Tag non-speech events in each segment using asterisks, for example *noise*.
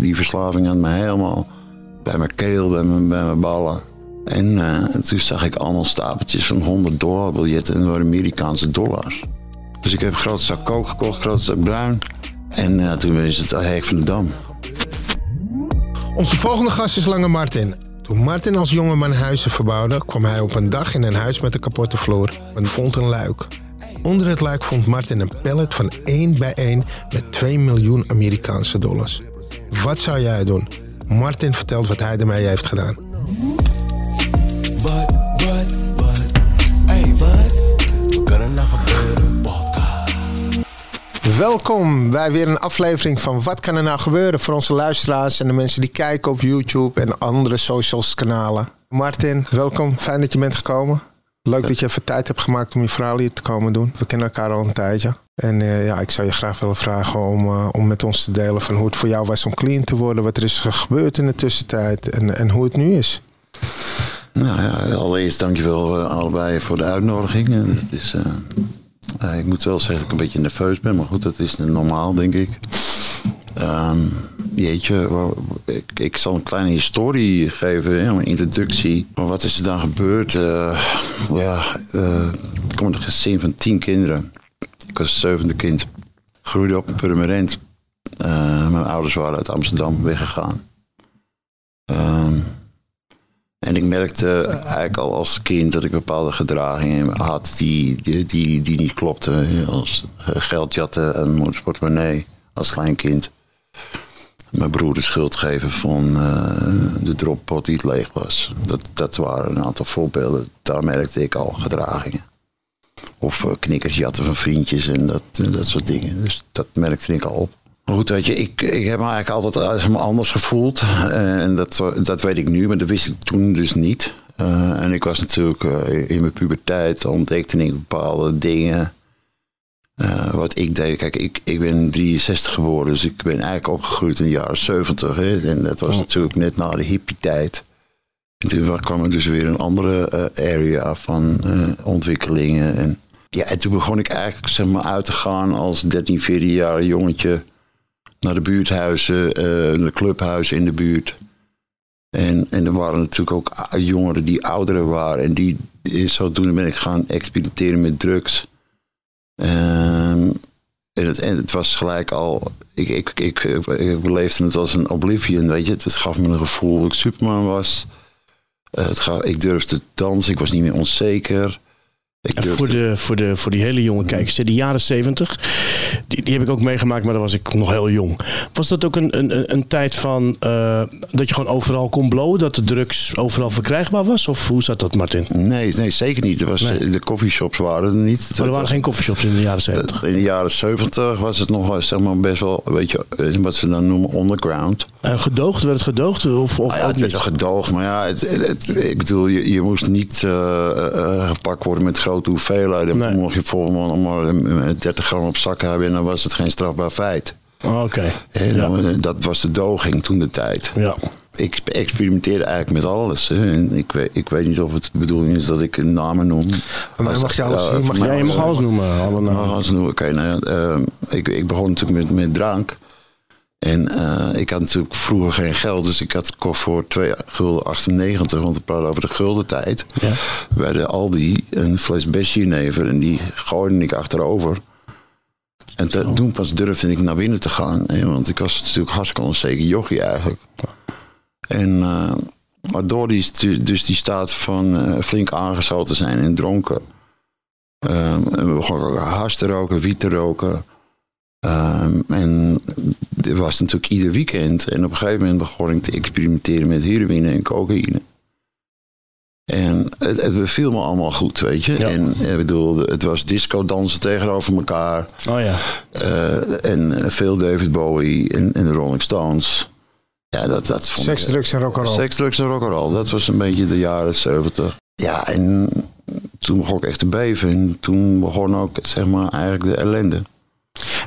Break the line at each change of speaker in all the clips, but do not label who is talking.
Die verslaving had me helemaal bij mijn keel, bij mijn, ballen. En uh, toen zag ik allemaal stapeltjes van 100 dollar biljetten en Amerikaanse dollars. Dus ik heb een grote zak kook gekocht, een grote zak bruin. En uh, toen is het hek van de dam.
Onze volgende gast is Lange Martin. Toen Martin als jongeman huizen verbouwde, kwam hij op een dag in een huis met een kapotte vloer en vond een luik. Onder het luik vond Martin een pallet van 1 bij 1 met 2 miljoen Amerikaanse dollars. Wat zou jij doen? Martin vertelt wat hij ermee heeft gedaan.
Wat, wat, wat? Hey, wat? We kunnen nog gebeuren, podcast.
Welkom bij weer een aflevering van Wat kan er nou gebeuren voor onze luisteraars en de mensen die kijken op YouTube en andere socials kanalen. Martin, welkom. Fijn dat je bent gekomen. Leuk dat je even tijd hebt gemaakt om je verhaal hier te komen doen. We kennen elkaar al een tijdje. En uh, ja, ik zou je graag willen vragen om, uh, om met ons te delen van hoe het voor jou was om clean te worden, wat er is gebeurd in de tussentijd en, en hoe het nu is.
Nou ja, allereerst dankjewel uh, allebei voor de uitnodiging. Het is, ik moet wel zeggen dat ik een beetje nerveus ben, maar goed, dat is normaal, denk ik. Um, jeetje, ik, ik zal een kleine historie geven, een introductie. Maar wat is er dan gebeurd? Uh, ja, ik kom uit een gezin van tien kinderen. Ik was het zevende kind. Groeide op in Purmerend. Uh, mijn ouders waren uit Amsterdam weggegaan. Um, en ik merkte eigenlijk al als kind dat ik bepaalde gedragingen had die, die, die, niet klopten. Als geld jatten en portemonnee als klein kind mijn broer de schuld geven van uh, de droppot die het leeg was. Dat, dat waren een aantal voorbeelden. Daar merkte ik al gedragingen. Of uh, knikkers jatten van vriendjes en dat, dat soort dingen. Dus dat merkte ik al op. Maar goed, weet je, ik, ik heb me eigenlijk altijd anders gevoeld. en dat, dat weet ik nu, maar dat wist ik toen dus niet. en ik was natuurlijk in mijn puberteit, ontdekte ik bepaalde dingen uh, wat ik deed, kijk, ik, ik ben 63 geboren, dus ik ben eigenlijk opgegroeid in de jaren 70. Hè, en dat was natuurlijk net na de hippie-tijd. En toen kwam er dus weer een andere uh, area van uh, ontwikkelingen. En, ja, en toen begon ik eigenlijk zeg maar, uit te gaan als 13, 14 jaar jongetje naar de buurthuizen, de clubhuizen in de buurt. En, en er waren natuurlijk ook jongeren die ouderen waren. En die, zodoende ben ik gaan experimenteren met drugs. Um, en, het, het was gelijk al. Ik, ik, ik, ik beleefde het als een oblivion, weet je. Het gaf me een gevoel dat ik Superman was. Uh, het ik durfde dansen, ik was niet meer onzeker.
En voor, de, voor, de, voor die hele jonge kijkers, de jaren zeventig, die, die heb ik ook meegemaakt, maar dan was ik nog heel jong. Was dat ook een, een, een tijd van uh, dat je gewoon overal kon blowen, dat de drugs overal verkrijgbaar was? Of hoe zat dat, Martin?
Nee, nee zeker niet. Er was, nee. De coffeeshops waren er niet.
Maar er waren
was,
geen coffeeshops in de jaren zeventig?
In de jaren zeventig was het nog zeg maar, best wel, weet je, wat ze dan noemen underground.
En gedoogd? Werd het gedoogd? Of, of
ah, ja, het werd gedoogd, maar ja, het, het, het, ik bedoel, je, je moest niet uh, uh, gepakt worden met grote hoeveelheden. Nee. Mocht je bijvoorbeeld maar 30 gram op zak hebben en dan was het geen strafbaar feit.
Oké. Okay.
Ja. Dat was de doging toen de tijd.
Ja.
Ik experimenteerde eigenlijk met alles. Hè. En ik, weet, ik weet niet of het de bedoeling is dat ik namen noem.
Maar mag je alles,
mag, ja, je mag alles noemen. Alle
mag alles noemen. Oké, okay, nou ja, uh, ik, ik begon natuurlijk met, met drank. En uh, ik had natuurlijk vroeger geen geld, dus ik had gekocht voor 2 gulden 98, want we praten over de gulden tijd.
Ja.
Bij de Aldi een fles bestjenever en die gooide ik achterover. En te- toen pas durfde ik naar binnen te gaan. Hè, want ik was natuurlijk hartstikke onzeker jochie eigenlijk. En eh, maar door die, dus die staat van eh, flink aangezouten te zijn en dronken. en we begonnen ook hash te roken, wiet te roken. Ehm, en dit was natuurlijk ieder weekend. En op een gegeven moment begon ik te experimenteren met heroïne en cocaïne. En het, het beviel me allemaal goed, weet je.
Ja.
En ik bedoel, het was disco dansen tegenover elkaar.
Oh ja.
Eh, en veel David Bowie en, en de Rolling Stones. Ja, dat, dat vond ik...
drugs en rock'n'roll.
Seks, drugs en rock'n'roll. Dat was een beetje de jaren 70. Ja, en toen begon ik echt te beven. En toen begon ook, zeg maar, eigenlijk de ellende.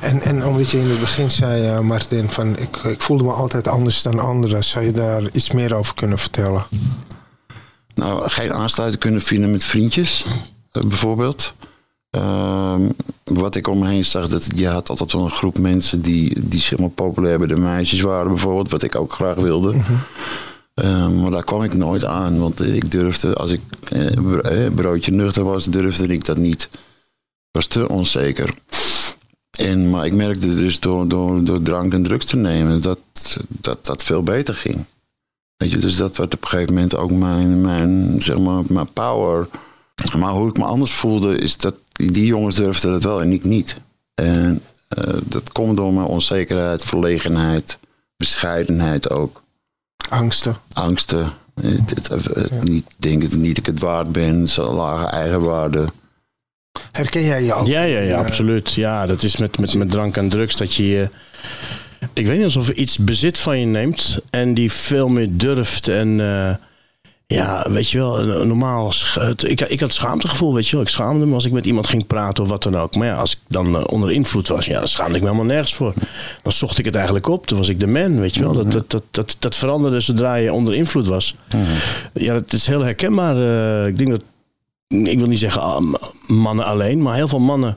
En, en omdat je in het begin zei, eh, Martin, van ik, ik voelde me altijd anders dan anderen. Zou je daar iets meer over kunnen vertellen?
Nou, geen aansluiting kunnen vinden met vriendjes, eh, bijvoorbeeld. Ehm, wat ik om me heen zag, dat je had altijd wel een groep mensen die, die zeg maar, populair bij de meisjes waren, bijvoorbeeld. Wat ik ook graag wilde. Ehm, maar daar kwam ik nooit aan, want ik durfde, als ik eh, eh, broodje nuchter was, durfde ik dat niet. Ik was te onzeker. En, maar ik merkte dus door, door, door drank en drugs te nemen dat dat, dat veel beter ging. Weet je, dus dat werd op een gegeven moment ook mijn, mijn, zeg maar, mijn power. Maar hoe ik me anders voelde, is dat die, jongens durfden het wel en ik niet. En eh, dat komt door mijn onzekerheid, verlegenheid, bescheidenheid ook.
Angsten.
Angsten. Het, het, het niet denken dat niet ik het waard ben, zo'n lage eigenwaarde.
Herken jij je ook?
Ja, ja, ja, absoluut. Ja, dat is met, met, met drank en drugs dat je. Ik weet niet alsof er iets bezit van je neemt en die veel meer durft. En eh, ja, weet je wel, normaal. Ik, ik had schaamtegevoel, weet je wel. Ik schaamde me als ik met iemand ging praten of wat dan ook. Maar ja, als ik dan eh, onder invloed was, ja, dan schaamde ik me helemaal nergens voor. Dan zocht ik het eigenlijk op. Toen was ik de man, weet je wel. Dat, dat, dat, dat, dat veranderde zodra je onder invloed was. Ja, dat is heel herkenbaar. eh, ik denk dat ik wil niet zeggen ah, mannen alleen, maar heel veel mannen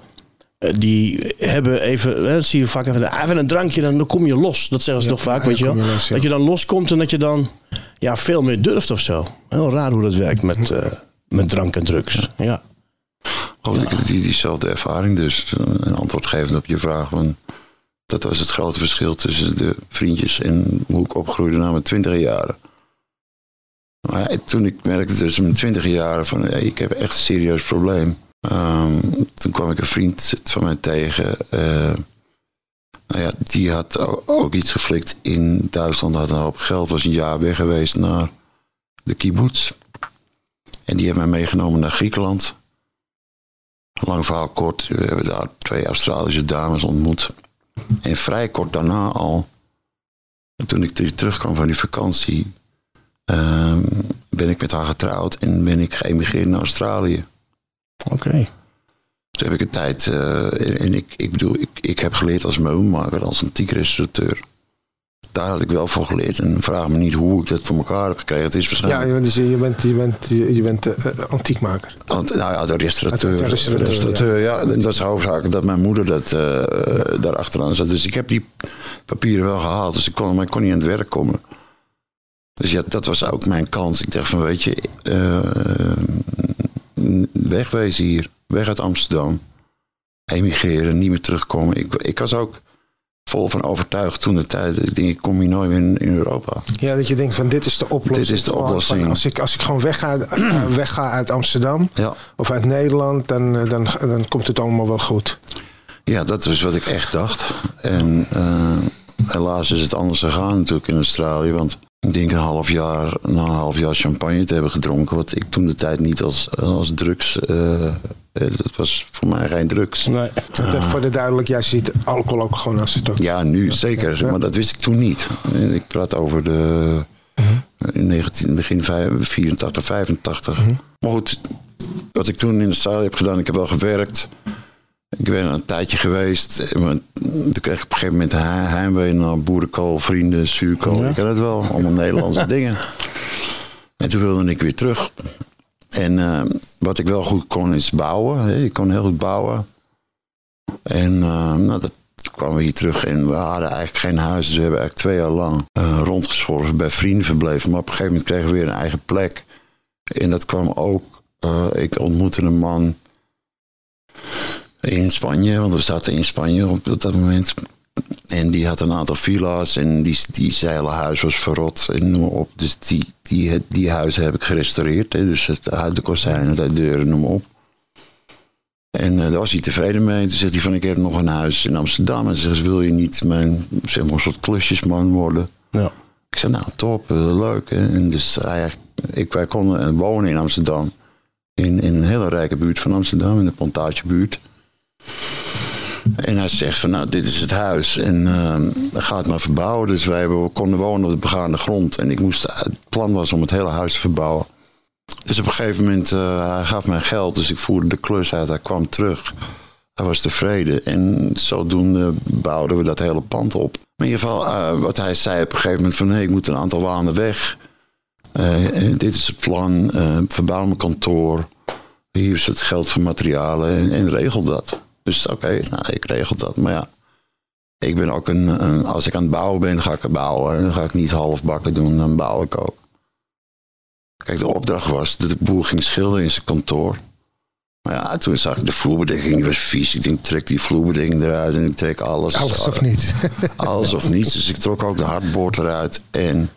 eh, die hebben even, hè, dat zie je vaak even, ah, even een drankje, dan, dan kom je los. Dat zeggen ze
Ja,
toch vaak,
ja,
weet je wel.
kom je los, ja.
Dat je dan loskomt en dat je dan ja, veel meer durft of zo. Heel raar hoe dat werkt met, eh, met drank en drugs. Ja.
Goed, ik heb die, diezelfde ervaring. Dus eh, een antwoord geven op je vraag. Van, dat was het grote verschil tussen de vriendjes en hoe ik opgroeide na mijn twintig jaren. Maar toen ik merkte tussen mijn twintig jaren van ik heb echt een serieus probleem. Ehm, toen kwam ik een vriend van mij tegen. eh, nou ja, die had ook iets geflikt in Duitsland. Had een hoop geld. Was een jaar weg geweest naar de kibbutz. En die heeft mij meegenomen naar Griekenland. Lang verhaal kort, we hebben daar twee Australische dames ontmoet. En vrij kort daarna al, toen ik ter- terugkwam van die vakantie, ehm, ben ik met haar getrouwd en ben ik geëmigreerd naar Australië.
Oké.
Toen heb ik een tijd, eh, en ik, ik bedoel, ik, ik heb geleerd als meubelmaker, als antiek-restaurateur. Daar had ik wel voor geleerd en vraag me niet hoe ik dat voor elkaar heb gekregen. Het is
Ja,
waarschijnlijk...
dus je bent, je bent, je bent eh, antiekmaker.
Nou ja, de restaurateur.
De restaurateur,
restaurateur, ja. Dat is hoofdzaak dat mijn moeder dat, eh, daar achteraan zat. Dus ik heb die papieren wel gehaald. Dus ik kon, maar ik kon niet aan het werk komen. Dus ja, dat was ook mijn kans. Ik dacht van, weet je, eh, wegwezen hier. Weg uit Amsterdam. Emigreren, niet meer terugkomen. Ik, ik was ook vol van overtuigd toen de tijd. Ik denk, ik kom hier nooit meer in, in Europa.
Ja, dat je denkt van dit is de oplossing.
Dit is de
Van,
oplossing.
als, ik, als ik gewoon wegga, *clears throat* wegga uit Amsterdam
Ja.
of uit Nederland, dan, eh, dan, dan komt het allemaal wel goed.
Ja, dat is wat ik echt dacht. En eh, helaas is het anders gegaan natuurlijk in Australië. Want ik denk een half jaar, na een half jaar champagne te hebben gedronken. Wat ik toen de tijd niet als, als drugs. eh, eh, dat was voor mij geen drugs.
Nee.
Dat voor de duidelijk, jij ziet alcohol ook gewoon als het ook.
Ja, nu zeker. Maar dat wist ik toen niet. En Ik praat over de in 19, begin vijf- 84, 85. Maar goed, wat ik toen in Australië heb gedaan, ik heb wel gewerkt. Ik ben een tijdje geweest. Maar Toen kreeg ik op een gegeven moment he- heimwee naar boerenkool, vrienden, zuurkool.
Ja.
Ik ken het wel, allemaal Nederlandse *laughs* dingen. En toen wilde ik weer terug. En eh, wat ik wel goed kon is bouwen. Ik kon heel goed bouwen. En eh, nou, dat kwamen we hier terug en we hadden eigenlijk geen huis. Dus we hebben eigenlijk twee jaar lang eh rondgeschorven bij vrienden verbleven. Maar op een gegeven moment kregen we weer een eigen plek. En dat kwam ook. eh, ik ontmoette een man. In Spanje, want we zaten in Spanje op, op dat moment. En die had een aantal villa's en die, die zijn hele huis was verrot en noem maar op. Dus die, die, die huizen heb ik gerestaureerd. Hè. Dus het, de kozijnen, de deuren, noem maar op. En eh, daar was hij tevreden mee. Toen zegt hij van, ik heb nog een huis in Amsterdam. En zegt, wil je niet mijn, zeg maar, een soort klusjesman worden?
Ja.
Ik zei, nou, top, eh, leuk. Hè. En dus hij, ik, wij konden wonen in Amsterdam. In, in een hele rijke buurt van Amsterdam, in de Plantagebuurt. En hij zegt van, nou, dit is het huis. En uh, ga het maar verbouwen. Dus wij konden wonen op de begaande grond. En ik moest, het plan was om het hele huis te verbouwen. Dus op een gegeven moment, uh, hij gaf mij geld. Dus ik voerde de klus uit. Hij kwam terug. Hij was tevreden. En zodoende bouwden we dat hele pand op. Maar in ieder geval, uh, wat hij zei op een gegeven moment van... Hey, ik moet een aantal maanden weg. Uh, dit is het plan. verbouw mijn kantoor. Hier is het geld voor materialen. En, en regel dat. Dus oké, okay, nou, ik regel dat. Maar ja, ik ben ook een, een, Als ik aan het bouwen ben, ga ik het bouwen. Dan ga ik niet half bakken doen, dan bouw ik ook. Kijk, de opdracht was dat de boer ging schilderen in zijn kantoor. Maar ja, toen zag ik de vloerbedekking, die was vies. Ik denk, trek die vloerbedekking eruit en ik trek alles.
Alles of niets. *laughs*
alles of niets. Dus ik trok ook de hardboord eruit. En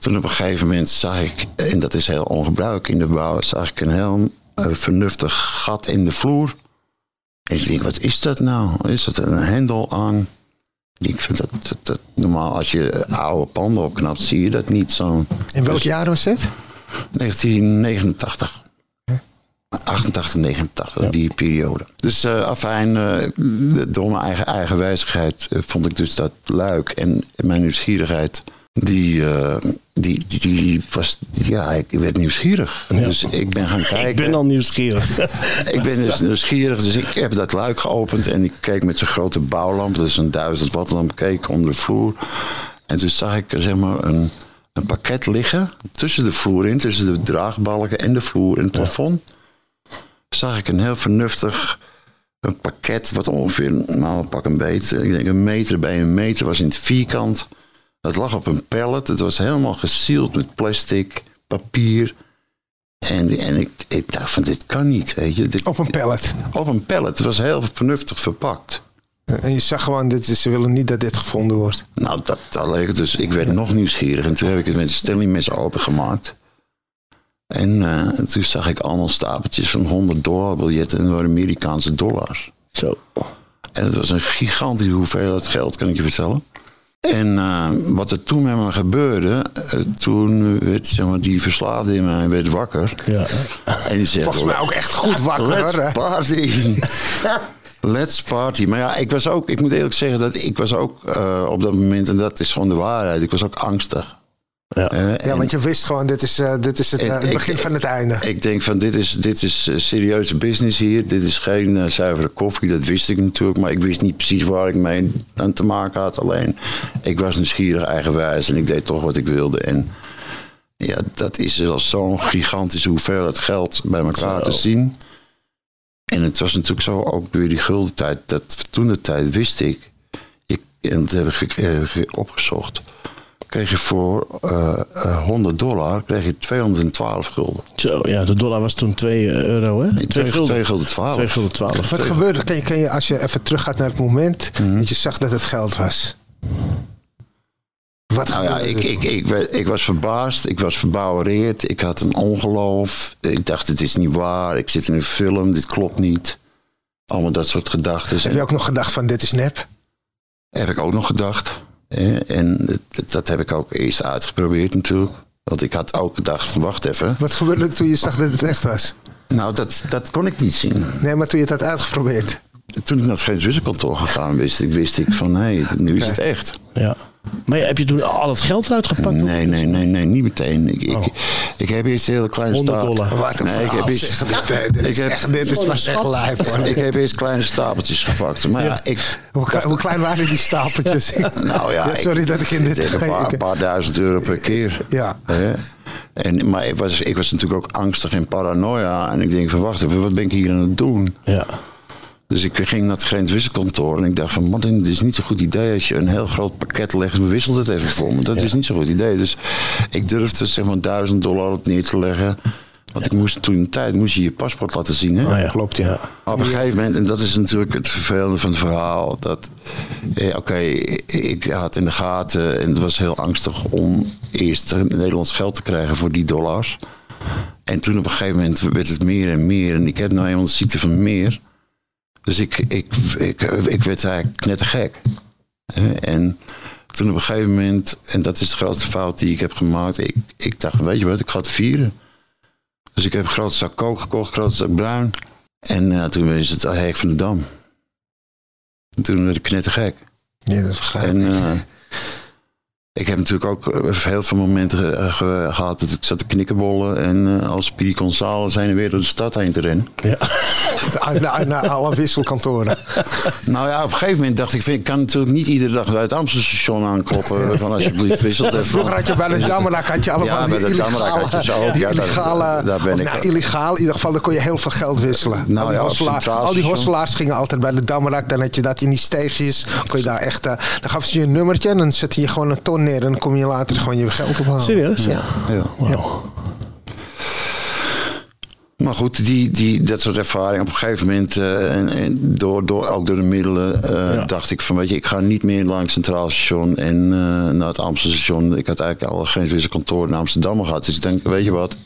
toen op een gegeven moment zag ik, en dat is heel ongebruikelijk in de bouw, zag ik een heel uh, vernuftig gat in de vloer. En ik denk, wat is dat nou? Is dat een hendel aan? Ik vind dat, dat, dat, normaal, als je oude panden opknapt, zie je dat niet zo.
In welk dus, jaar was het?
1989. 88, 89, ja. die periode. Dus uh, afijn, uh, door mijn eigen, eigen wijzigheid uh, vond ik dus dat luik. En mijn nieuwsgierigheid die, uh, die, die, die, was, ja, ik werd nieuwsgierig. Ja. Dus ik ben gaan kijken.
Ik ben al nieuwsgierig. *laughs*
ik ben dus nieuwsgierig, dus ik heb dat luik geopend en ik keek met zo'n grote bouwlamp, is een 1000 watt lamp, keek onder de vloer. En toen zag ik zeg maar een, een pakket liggen tussen de vloer in, tussen de draagbalken en de vloer en het plafond. Ja. Zag ik een heel vernuftig een pakket, wat ongeveer, nou pak een beetje, ik denk een meter bij een meter was in het vierkant. Het lag op een pallet. Het was helemaal gesield met plastic, papier. En, en ik, ik dacht van, dit kan niet, weet je. Dit,
op een pallet?
Op een pallet. Het was heel vernuftig verpakt.
En je zag gewoon, dit, ze willen niet dat dit gevonden wordt.
Nou, dat, dat leek dus. Ik werd nog nieuwsgierig. En toen heb ik het met een stellingmes opengemaakt. En uh, toen zag ik allemaal stapeltjes van 100 dollar biljetten. En dat waren Amerikaanse dollars.
Zo.
En het was een gigantische hoeveelheid geld, kan ik je vertellen. En uh, wat er toen met me gebeurde, uh, toen werd zeg maar, die verslaafde in mij werd wakker.
Ja.
En die zegt, Volgens mij ook echt goed wakker.
Let's party. *laughs* Let's party. Maar ja, ik was ook, ik moet eerlijk zeggen dat ik was ook uh, op dat moment, en dat is gewoon de waarheid, ik was ook angstig.
Ja. Uh, ja, want je wist gewoon, dit is, uh, dit is het, uh, het begin ik, van het einde.
Ik denk van, dit is, dit is serieuze business hier. Dit is geen zuivere koffie, dat wist ik natuurlijk. Maar ik wist niet precies waar ik mee aan te maken had. Alleen, ik was nieuwsgierig eigenwijs en ik deed toch wat ik wilde. En ja, dat is wel zo'n gigantische hoeveelheid geld bij elkaar zo. te zien. En het was natuurlijk zo, ook weer die gulden tijd. Dat toen de tijd wist ik, ik en dat heb ik opgezocht kreeg je voor uh, uh, 100 dollar kreeg je 212 gulden.
Zo, ja, de dollar was toen 2 euro, hè?
Nee, 2 gulden. 2 gulden 12.
2 gulden 12.
Wat gebeurde? Kan je, kan je, als je even teruggaat naar het moment mm -hmm. dat je zag dat het geld was?
Wat nou ja, ik, ik, ik, ik, was verbaasd. Ik was verbouwereerd. Ik had een ongeloof. Ik dacht, het is niet waar. Ik zit in een film. Dit klopt niet. Allemaal dat soort gedachten.
Heb je ook nog gedacht van dit is nep?
Heb ik ook nog gedacht. En dat, dat heb ik ook eerst uitgeprobeerd natuurlijk. Want ik had ook gedacht van wacht even.
Wat gebeurde toen je zag dat het echt was?
Nou, dat, dat kon ik niet zien.
Nee, maar toen je het had uitgeprobeerd?
Toen ik naar het Geen gegaan wist, ik, wist ik van hé, nu is het echt.
Ja. Maar heb je toen al het geld eruit gepakt?
Nee, nee, nee, nee, niet meteen. Ik, oh. ik, ik heb eerst een hele kleine
100 dollar.
Wat nee, ik heb eerst, dit, dit, ik heb, echt, dit is was echt lijf hoor.
Ik heb eerst kleine stapeltjes gepakt. Maar ja, ik,
hoe, dacht, hoe, klein waren die stapeltjes? *laughs*
nou ja,
ja sorry
ik,
dat ik in dit...
Een paar, paar duizend euro per keer.
Ja.
ja. En, maar ik was, ik was natuurlijk ook angstig en paranoia. En ik denk van wacht even, wat ben ik hier aan het doen?
Ja.
Dus ik ging naar het grenswisselkantoor en ik dacht van... Martin, dit is niet zo'n goed idee als je een heel groot pakket legt... en wisselt het even voor me. Dat ja. is niet zo'n goed idee. Dus ik durfde zeg maar duizend dollar op neer te leggen. Want ik moest toen een tijd moest je je paspoort laten zien. Hè?
Ah, ja.
Klopt, ja.
Op een gegeven moment, en dat is natuurlijk het vervelende van het verhaal, dat, eh, oké, ik had in de gaten en het was heel angstig om eerst Nederlands geld te krijgen voor die dollars. En toen op een gegeven moment werd het meer en meer. En ik heb nou eenmaal de ziekte van meer. Dus ik, ik, ik, ik werd eigenlijk net te gek. En toen op een gegeven moment, en dat is de grootste fout die ik heb gemaakt. Ik, ik dacht, weet je wat, ik ga het vieren. Dus ik heb een grote zak kook gekocht, een grote zak bruin. En eh, toen is het hek van de dam. En toen werd ik knettergek.
Ja, dat ik.
En eh, *laughs* ik heb natuurlijk ook eh, heel veel momenten eh, ge- gehad dat ik zat te knikkenbollen. En eh, als Speedy Gonzales en weer door de stad heen te rennen.
Ja. *laughs*
Naar, naar, naar alle wisselkantoren. *laughs*
Nou ja, op een gegeven moment dacht ik, vind, ik kan natuurlijk niet iedere dag bij het Amstelstation aankloppen. *laughs* Van alsjeblieft, wisselt even.
Vroeger had je bij de Dammerak had je allemaal
Ja,
die illegale,
had je zo ook. Ja, daar-
illegale
daar ben ik
nou, illegaal. In ieder geval, dan kon je heel veel geld wisselen.
Nou
al, die
ja,
hosselaars, al die
Station.
hosselaars gingen altijd bij de Dammerak. Dan had je dat in die steegjes. Kon je daar echt, eh, dan gaf ze je een nummertje en dan zette je gewoon een ton neer. En dan kom je later gewoon je geld ophalen.
Serieus?
Ja.
Ja. Maar goed, die, die, dat soort ervaring op een gegeven moment, eh, en, en door, door, ook door de middelen, eh,
Ja.
dacht ik van weet je, ik ga niet meer langs het Centraal Station en eh, naar het Amstelstation. Ik had eigenlijk alle grenswisselkantoren in Amsterdam gehad. Dus ik denk, weet je wat,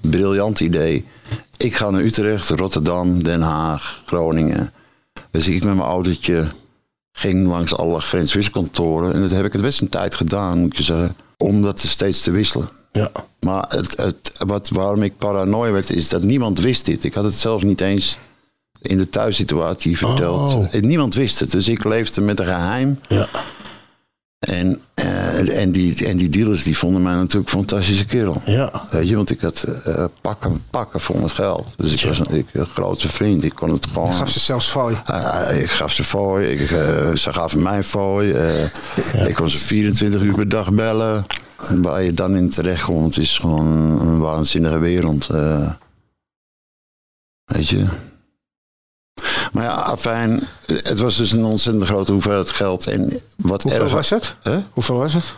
briljant idee. Ik ga naar Utrecht, Rotterdam, Den Haag, Groningen. Dus ik met mijn autootje ging langs alle grenswisselkantoren. En dat heb ik het best een tijd gedaan, moet je zeggen, om dat steeds te wisselen.
Ja.
Maar het, het, wat, waarom ik paranoia werd, is dat niemand wist dit. Ik had het zelf niet eens in de thuissituatie verteld.
Oh.
Niemand wist het. Dus ik leefde met een geheim.
Ja.
En, eh, en, die, en die dealers die vonden mij natuurlijk een fantastische kerel.
Ja.
Weet je, want ik had eh, pakken, pakken voor het geld. Dus ik was natuurlijk een grootste vriend. Ik kon het gewoon...
Gaf ze zelfs fooi.
Ah, ik gaf ze fooi, ik, eh, ze gaven mij fooi. eh, Ik kon ze 24 uur per dag bellen. Waar je dan in terecht komt, is gewoon een waanzinnige wereld. eh. weet je. Maar ja, afijn, het was dus een ontzettend grote hoeveelheid geld. En wat
Hoeveel
erger-
was het?
Hè?
Hoeveel was het?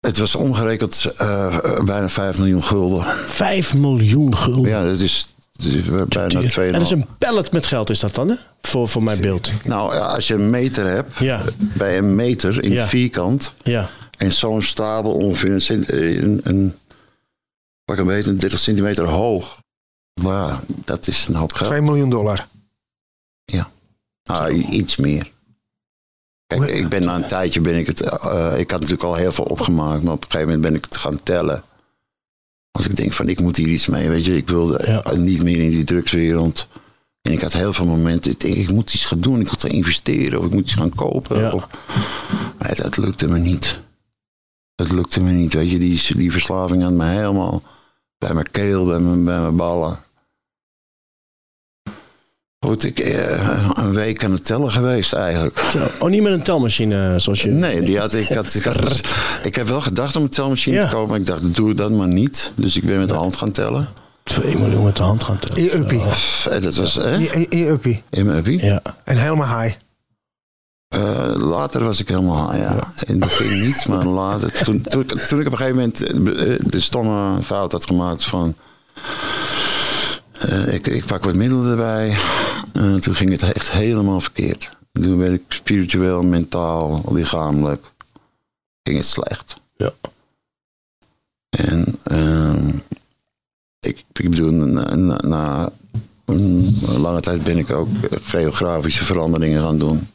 Het was omgerekend eh, bijna 5 miljoen gulden.
Vijf miljoen gulden.
Ja, dat is, dat is bijna 2,5.
en dat is een pallet met geld is dat dan, hè? Voor, voor mijn beeld.
Nou, ja, als je een meter hebt,
Ja.
bij een meter in
Ja.
vierkant,
Ja.
en zo'n stapel ongeveer een, een, een pak een beetje, 30 centimeter hoog. Maar ja, dat is een hoop geld.
2 miljoen dollar.
Ah, i- iets meer. Kijk, ik ben na een tijdje ben ik het. eh, ik had natuurlijk al heel veel opgemaakt, maar op een gegeven moment ben ik het gaan tellen. Als ik denk van ik moet hier iets mee, weet je, ik wilde
Ja.
eh, niet meer in die drugswereld. En ik had heel veel momenten, ik denk ik moet iets gaan doen, ik moet gaan investeren of ik moet iets gaan kopen.
Ja.
Of, maar dat lukte me niet. Dat lukte me niet, weet je, die, die verslaving had me helemaal bij mijn keel, bij mijn, bij mijn ballen. Goed, ik eh, een week aan het tellen geweest eigenlijk.
Zo. Oh, niet met een telmachine eh, zoals je...
Nee, die had, ik, had, ik, had, dus- ik heb wel gedacht om een telmachine
Ja.
te kopen, maar ik dacht, doe dat maar niet. Dus ik ben met de hand gaan tellen.
2 miljoen met de hand gaan tellen.
In uppie.
En dat was hè,
In- uppie.
in uppie.
Ja.
En helemaal high.
Eh, later was ik helemaal, ja, in het begin *laughs* niet, maar later. Toen, toen, ik- toen ik op een gegeven moment eh, de stomme fout had gemaakt van... eh, ik, ik pak wat middelen erbij. Eh, toen ging het echt helemaal verkeerd. Toen werd ik spiritueel, mentaal, lichamelijk, ging het slecht.
Ja.
En ehm, ik, ik bedoel, na, na, na een lange tijd ben ik ook geografische veranderingen gaan doen.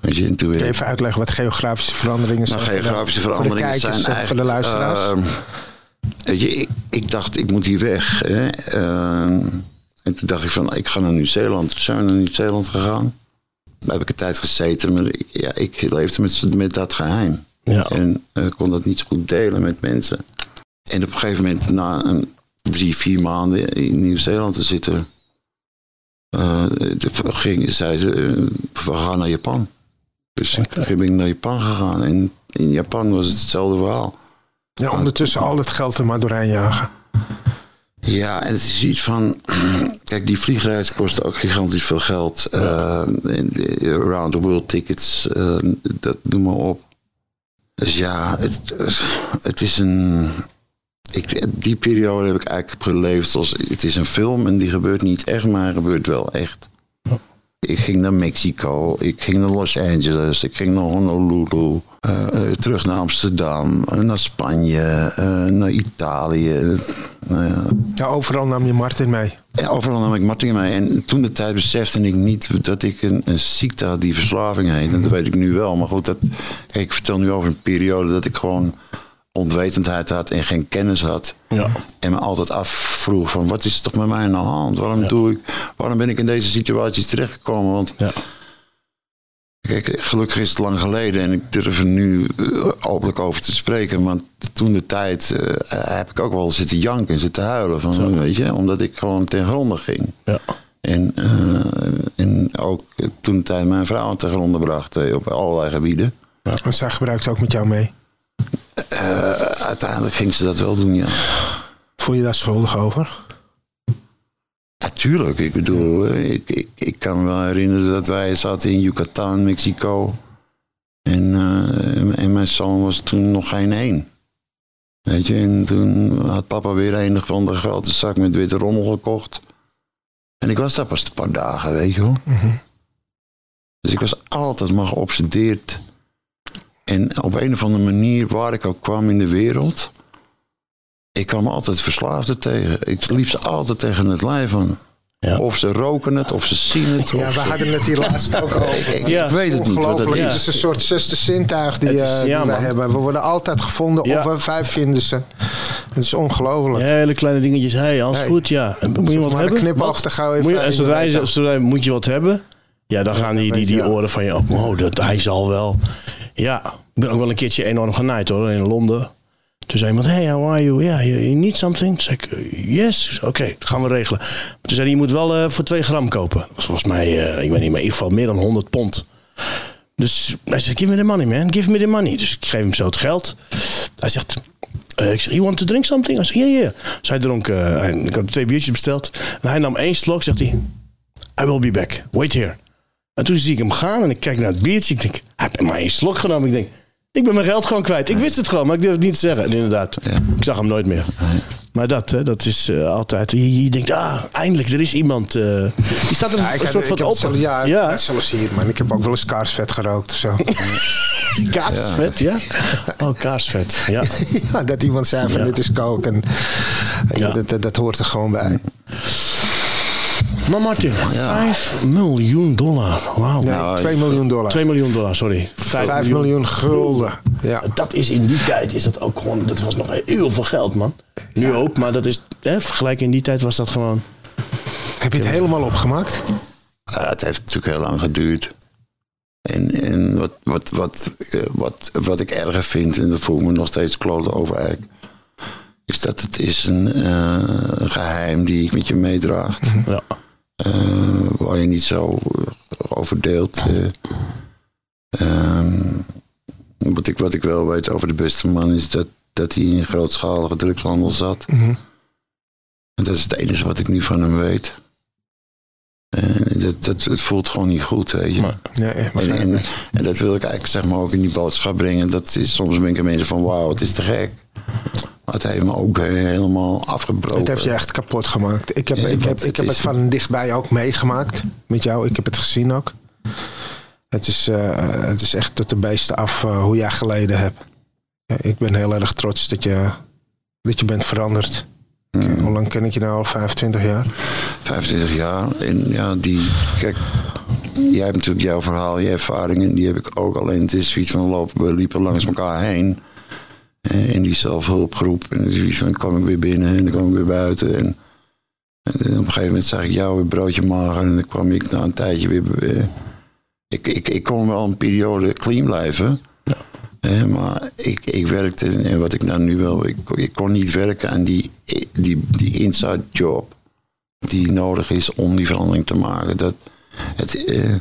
Je, en toen
Even uitleggen wat geografische veranderingen
nou,
zijn.
geografische
Voor de
veranderingen
kijkers
zijn
voor de luisteraars.
Weet je, ik, ik dacht, ik moet hier weg. Hè? Ehm, en toen dacht ik van, ik ga naar Nieuw-Zeeland. Toen zijn we naar Nieuw-Zeeland gegaan. Daar heb ik een tijd gezeten. Maar ik, ja, ik leefde met, met dat geheim.
Ja.
En eh, kon dat niet zo goed delen met mensen. En op een gegeven moment, na een, drie, vier maanden in Nieuw-Zeeland te zitten... de- ging, zei ze, eh, we gaan naar Japan. Dus
Oké.
toen ben ik naar Japan gegaan. En in Japan was het hetzelfde verhaal.
Ja, ondertussen al het geld er maar doorheen jagen.
Ja, en het is iets van... *clears throat* Kijk, die vliegreis kost ook gigantisch veel geld. Eh, en de Around the World tickets, eh, dat noem maar op. Dus ja, het, het is een... ik, die periode heb ik eigenlijk geleefd als het is een film en die gebeurt niet echt, maar gebeurt wel echt. Ik ging naar Mexico, ik ging naar Los Angeles, ik ging naar Honolulu, eh, eh, terug naar Amsterdam, eh, naar Spanje, naar Italië. Ja,
Ja, overal nam je Martin mee.
ja, overal nam ik Martin mee. En toen de tijd besefte ik niet dat ik een, een ziekte had die verslaving heet. En dat weet ik nu wel. Maar goed, dat, kijk, ik vertel nu over een periode dat ik gewoon onwetendheid had en geen kennis had.
Ja.
En me altijd afvroeg van wat is er toch met mij aan de hand? Waarom, doe ik, waarom ben ik in deze situatie terechtgekomen? Want
Ja.
Kijk, gelukkig is het lang geleden en ik durf er nu eh, openlijk over te spreken. Maar toen de tijd eh, heb ik ook wel zitten janken en zitten huilen. Van, weet je, omdat ik gewoon ten gronde ging.
Ja.
En, eh, en ook toen de tijd mijn vrouw ten gronde bracht op allerlei gebieden.
Want zij gebruikte ook met jou mee.
Eh, uiteindelijk ging ze dat wel doen, ja.
Voel je daar schuldig over?
Natuurlijk, ik bedoel, eh, ik, ik, ik kan me wel herinneren dat wij zaten in Yucatan, Mexico. En, eh, en mijn zoon was toen nog geen één. Weet je, en toen had papa weer een van de grote zak met witte rommel gekocht. En ik was daar pas een paar dagen, weet je wel. Dus ik was altijd maar geobsedeerd. En op een of andere manier, waar ik ook kwam in de wereld, ik kwam altijd verslaafden tegen. Ik liep ze altijd tegen het lijf van.
Ja.
Of ze roken het, of ze zien het.
Ja, we
ze-
hadden het hier laatst ook *laughs* over.
ik,
Ja.
weet het niet wat het
Ongelooflijk.
is.
Het is een soort zesde zintuig die,
is-
eh, die
ja,
hebben. We worden altijd gevonden
Ja.
of we vijf vinden ze. Het is ongelooflijk.
Hele kleine dingetjes. Hey, alles
Hey.
goed, ja. En Moet je wat
een
hebben?
knipoog te gauw even
Moet je, en
je
zodra je, zodra je- moet je wat hebben, ja, dan gaan die, die, die oren van je op. Oh, dat, hij zal wel. Ja, ik ben ook wel een keertje enorm genaaid hoor, in Londen. Toen zei iemand, hey, how are you? Ja, you, need something? Toen zei ik, "Uh, yes. Oké, dat gaan we regelen. Toen zei hij, je moet wel eh, voor 2 gram kopen. Dat was volgens mij, eh, ik weet niet, maar in ieder geval meer dan 100 pond. Dus hij zegt, give me the money man, give me the money. Dus ik geef hem zo het geld. Hij zegt, eh, ik zeg, you want to drink something? Hij zegt, ja, ja. Dus hij dronk, ik had twee biertjes besteld. En hij nam één slok, zegt hij, I will be back, wait here. En toen zie ik hem gaan en ik kijk naar het biertje. Ik denk, hij heeft maar één slok genomen. Ik denk, ik ben mijn geld gewoon kwijt. Ik wist het gewoon, maar ik durf het niet te zeggen. En inderdaad, ik zag hem nooit meer. Maar dat, hè, dat is eh, altijd. Je, je denkt, ah, eindelijk, er is iemand. eh, die staat er
Ja,
een, soort van
heb
op.
het zelf- ja,
ja.
zelfs hier, man. Ik heb ook wel eens kaarsvet gerookt of zo. *laughs*
kaarsvet, ja. Oh, kaarsvet, ja. *laughs*
ja, dat iemand zei van
Ja.
dit is kook. En, weet je,
Ja.
dat, dat, dat hoort er gewoon bij.
Maar Martin, 5 miljoen dollar. Wauw.
Nee,
Nou,
2 miljoen dollar.
2 miljoen dollar, sorry. 5,
5 miljoen gulden. Ja.
Dat is in die tijd, is dat ook gewoon, dat was nog heel veel geld, man. Nu ook, maar dat is, hè, vergelijk in die tijd was dat gewoon.
Heb je het helemaal opgemaakt?
Het heeft natuurlijk heel lang geduurd. En, en wat, wat, wat, eh, wat, wat ik erger vind, en daar voel ik me nog steeds kloten over eigenlijk, is dat het is een eh, geheim die ik met je meedraagt.
Ja.
Eh, waar je niet zo eh, over deelt. eh. Ehm, wat, ik, wat ik wel weet over de beste man is dat, dat hij in grootschalige drugshandel zat.
Mhm.
En dat is het enige wat ik nu van hem weet. En dat, dat, het voelt gewoon niet goed, weet je.
Maar-
Nee,
En, en dat wil ik eigenlijk zeg maar ook in die boodschap brengen. Dat is, soms ben ik mensen van wauw, het is te gek. Het heeft me ook helemaal afgebroken.
Het heeft je echt kapot gemaakt. Ik heb,
Ja,
ik heb, ik
het
heb het van dichtbij ook meegemaakt met jou. Ik heb het gezien ook. Het is, eh, het is echt tot de beesten af eh, hoe jij geleden hebt. Ja, ik ben heel erg trots dat je, dat je bent veranderd.
Mm.
Hoe lang ken ik je nou al? 25 jaar?
25 jaar. En ja, die. Kijk, jij hebt natuurlijk jouw verhaal, je ervaringen. Die heb ik ook. Alleen het is zoiets van lopen, we liepen langs elkaar heen. Eh, In die zelfhulpgroep. En dan kwam ik weer binnen en dan kwam ik weer buiten. En, en op een gegeven moment zag ik jou weer broodje mager. En dan kwam ik na een tijdje weer. eh, ik, ik, ik kon wel een periode clean blijven. Eh, maar ik, ik werkte, en wat ik nou nu wel, ik, ik kon niet werken aan die, die, die inside job die nodig is om die verandering te maken. Dat, het, eh,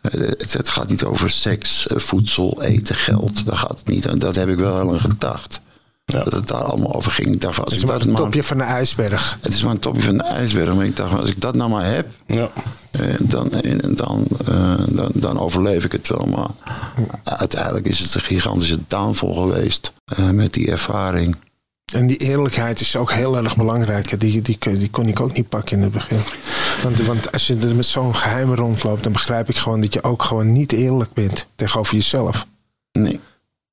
het, het gaat niet over seks, eh, voedsel, eten, geld. Daar gaat het niet aan. Dat heb ik wel heel lang gedacht. Dat het daar allemaal over ging. Dacht, als
Het
ik
is maar
dat
het
maar-
topje van de ijsberg.
het is maar een topje van de ijsberg. Maar ik dacht, als ik dat nou maar heb,
Ja.
eh, dan, en dan, eh, dan, dan overleef ik het wel. Maar uiteindelijk is het een gigantische downfall geweest eh, met die ervaring.
En die eerlijkheid is ook heel erg belangrijk. Die, die, die kon ik ook niet pakken in het begin. Want, want als je er met zo'n geheim rondloopt, dan begrijp ik gewoon dat je ook gewoon niet eerlijk bent tegenover jezelf.
Nee.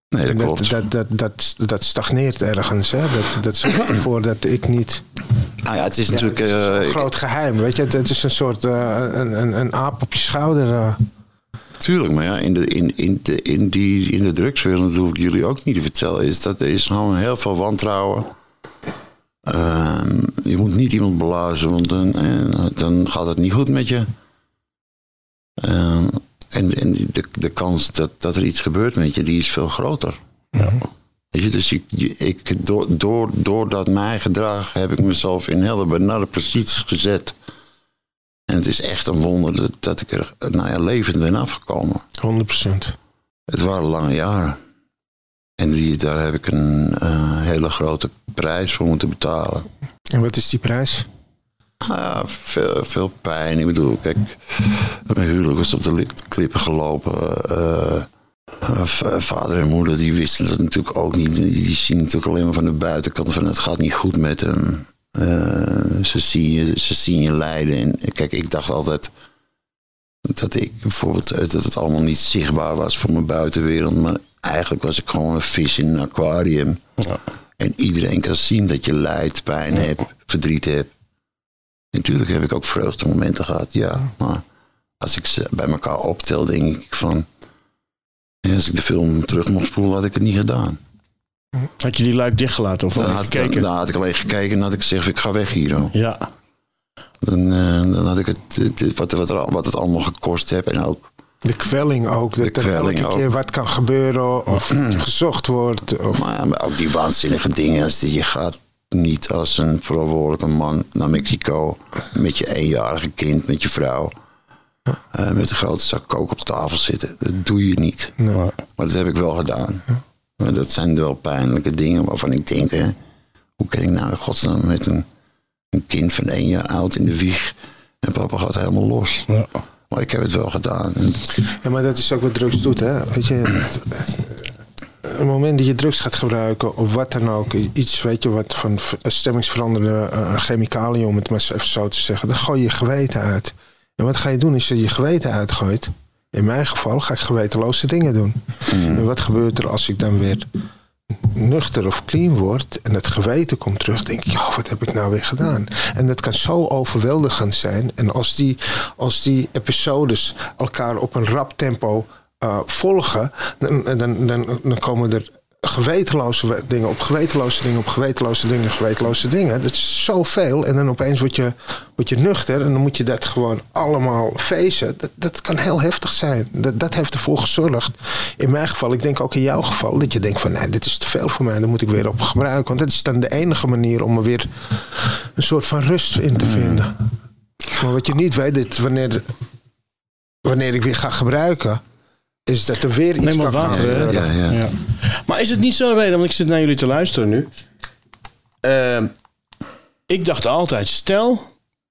Nee, dat klopt.
dat, dat, dat, stagneert ergens. Hè? Dat, dat zorgt ervoor dat ik niet.
nou ja, het is
Ja,
natuurlijk...
het is
eh,
een
ik-
groot geheim. Weet je, het, het is een soort eh, een, een, een aap op je schouder. eh.
Tuurlijk, maar ja, in de, in, in de, in die, in de drugswereld, dat hoef ik jullie ook niet te vertellen, is dat er is gewoon heel veel wantrouwen. Ehm, je moet niet iemand belazen, want dan, eh, dan gaat het niet goed met je. Ehm, en en de, de kans dat, dat er iets gebeurt met je, die is veel groter. Weet je, dus ik, ik, door, door, door dat mijn gedrag heb ik mezelf in hele benarde posities gezet. En het is echt een wonder dat, ik er nou ja, levend ben afgekomen.
100%.
Het waren lange jaren. En die, daar heb ik een eh, hele grote prijs voor moeten betalen.
En wat is die prijs?
Ja, veel, veel pijn. Ik bedoel, kijk, mijn huwelijk was op de li- klippen gelopen. Eh, eh, vader en moeder die wisten dat natuurlijk ook niet. Die, die zien natuurlijk alleen maar van de buitenkant van het gaat niet goed met hem. Eh, ze, zien je, ze zien je lijden. En kijk, ik dacht altijd dat ik bijvoorbeeld eh, dat het allemaal niet zichtbaar was voor mijn buitenwereld. Maar eigenlijk was ik gewoon een vis in een aquarium. En iedereen kan zien dat je lijdt, pijn hebt, verdriet hebt. Natuurlijk heb ik ook vreugdemomenten gehad, ja. Maar als ik ze bij elkaar optel, denk ik van... als ik de film terug mocht spoelen, had ik het niet gedaan.
Had je die luik dichtgelaten of
Dan
had
dan,
gekeken?
dan had ik alleen gekeken en had ik gezegd, ik ga weg hier. hoor.
Ja.
Dan, eh, dan had ik het, wat, wat, wat het allemaal gekost heb en ook...
De kwelling ook. Dat
De
er
kwelling
elke
ook.
keer wat kan gebeuren of *clears throat* gezocht wordt. Of,
Maar, ja, maar ook die waanzinnige dingen. Als die, je gaat niet als een verantwoordelijke man naar Mexico. Met je eenjarige kind, met je vrouw. eh, met een grote zak kook op tafel zitten. Dat doe je niet. Maar dat heb ik wel gedaan. Maar dat zijn wel pijnlijke dingen waarvan ik denk... Hè, hoe kan ik nou in godsnaam met een, een kind van één jaar oud in de wieg... en papa gaat helemaal los.
Ja.
Maar ik heb het wel gedaan. En
Ja, maar dat is ook wat drugs doet, hè? Weet je, het, het moment dat je drugs gaat gebruiken, of wat dan ook, iets, weet je, wat van stemmingsveranderende eh, chemicaliën, om het maar eens even zo te zeggen, dan gooi je je geweten uit. En wat ga je doen als je je geweten uitgooit? In mijn geval ga ik gewetenloze dingen doen. En wat gebeurt er als ik dan weer nuchter of clean word en het geweten komt terug, denk ik, ja, wat heb ik nou weer gedaan? En dat kan zo overweldigend zijn. En als die, als die episodes elkaar op een rap tempo eh, volgen, dan, dan, dan, dan komen er gewetenloze we- dingen op gewetenloze dingen op gewetenloze dingen gewetenloze dingen. Dat is zoveel. En dan opeens word je, word je nuchter en dan moet je dat gewoon allemaal feesten. Dat, dat kan heel heftig zijn. Dat, dat heeft ervoor gezorgd. In mijn geval, ik denk ook in jouw geval, dat je denkt van nee, dit is te veel voor mij. Daar moet ik weer op gebruiken. Want dat is dan de enige manier om er weer een soort van rust in te vinden. Maar wat je niet weet, dit, wanneer, wanneer ik weer ga gebruiken, is dat er weer iets
Neem maar water, hè?
Ja, ja.
Maar is het niet zo'n reden, want ik zit naar jullie te luisteren nu. Ehm, ik dacht altijd, stel,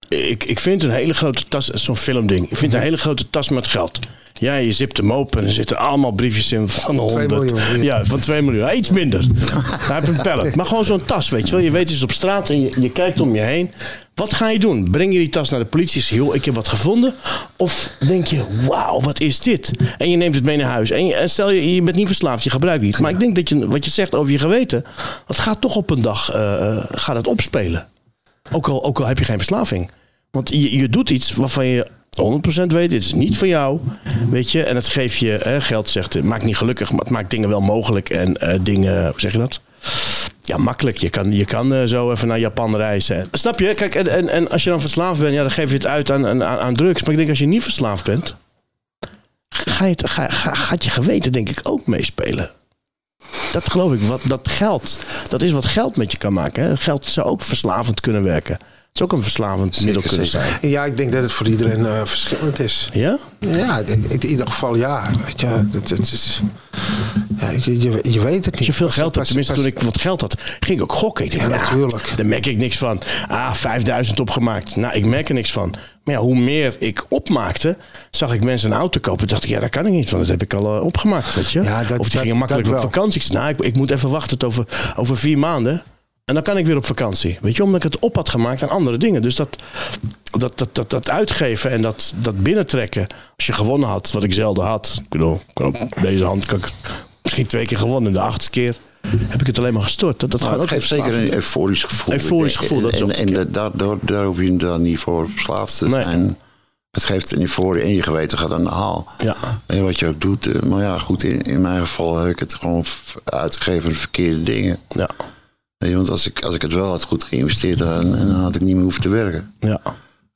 ik, ik vind een hele grote tas, zo'n filmding. Ik vind een hele grote tas met geld. Ja, je zipt hem open en er zitten allemaal briefjes in van 100.
miljoen,
Ja, van 2 miljoen. Iets minder. Daar heb je een pallet. Maar gewoon zo'n tas, weet je wel. Je weet, is op straat en je, je kijkt om je heen. Wat ga je doen? Breng je die tas naar de politie? Zeg je, joh, ik heb wat gevonden. Of denk je, wauw, wat is dit? En je neemt het mee naar huis. En, je, en stel je, je bent niet verslaafd, je gebruikt niet. Maar ik denk dat je, wat je zegt over je geweten, dat gaat toch op een dag eh, eh, gaat het opspelen. Ook al, ook al heb je geen verslaving. Want je, je doet iets waarvan je 100% weet, dit is niet voor jou. Weet je, en het geeft je, hè, geld zegt, het maakt niet gelukkig, maar het maakt dingen wel mogelijk. En eh, dingen, hoe zeg je dat? Ja, makkelijk. Je kan, je kan eh, zo even naar Japan reizen. Snap je? Kijk, en, en, en als je dan verslaafd bent, ja, dan geef je het uit aan, aan, drugs. Maar ik denk, als je niet verslaafd bent, ga je ga, ga- gaat je geweten denk ik ook meespelen. Dat geloof ik. Wat, dat geld, dat is wat geld met je kan maken. Geld zou ook verslavend kunnen werken. Het zou ook een verslavend middel kunnen
zeker.
zijn.
Ja, ik denk dat het voor iedereen eh, verschillend is.
Ja?
Ja, in, in ieder geval ja. Weet je, het, het is, ja je, je, je weet het niet.
Als je veel geld hebt, tenminste toen ik wat geld had, ging ik ook gokken. Ik dacht,
Ja,
nou,
natuurlijk.
Daar merk ik niks van. Ah, 5000 opgemaakt. Nou, ik merk er niks van. Maar ja, hoe meer ik opmaakte, zag ik mensen een auto kopen. dacht ik, ja, dat kan ik niet, want dat heb ik al eh, opgemaakt, weet je.
Ja, dat-
of die
dat-
gingen makkelijk op vakantie. Ik zei, nou, ik, ik moet even wachten tot over, over vier maanden. En dan kan ik weer op vakantie. Weet je, omdat ik het op had gemaakt aan andere dingen. Dus dat, dat, dat, dat, dat uitgeven en dat, dat binnentrekken. Als je gewonnen had, wat ik zelden had. Ik bedoel, ik kan op deze hand kan ik misschien twee keer gewonnen. De achtste keer heb ik het alleen maar gestort. Dat, dat
het geeft zeker een euforisch gevoel.
Euforisch gevoel, dat is
en, en, en daar, hoef je dan niet voor verslaafd te
Nee.
zijn. Het geeft een euforie en je geweten gaat aan de haal.
Ja.
En wat je ook doet. eh, Maar ja, goed, in, in mijn geval heb ik het gewoon uitgegeven aan de verkeerde dingen.
Ja,
Weet je, want als ik, als ik het wel had goed geïnvesteerd, dan, dan had ik niet meer hoeven te werken.
ja.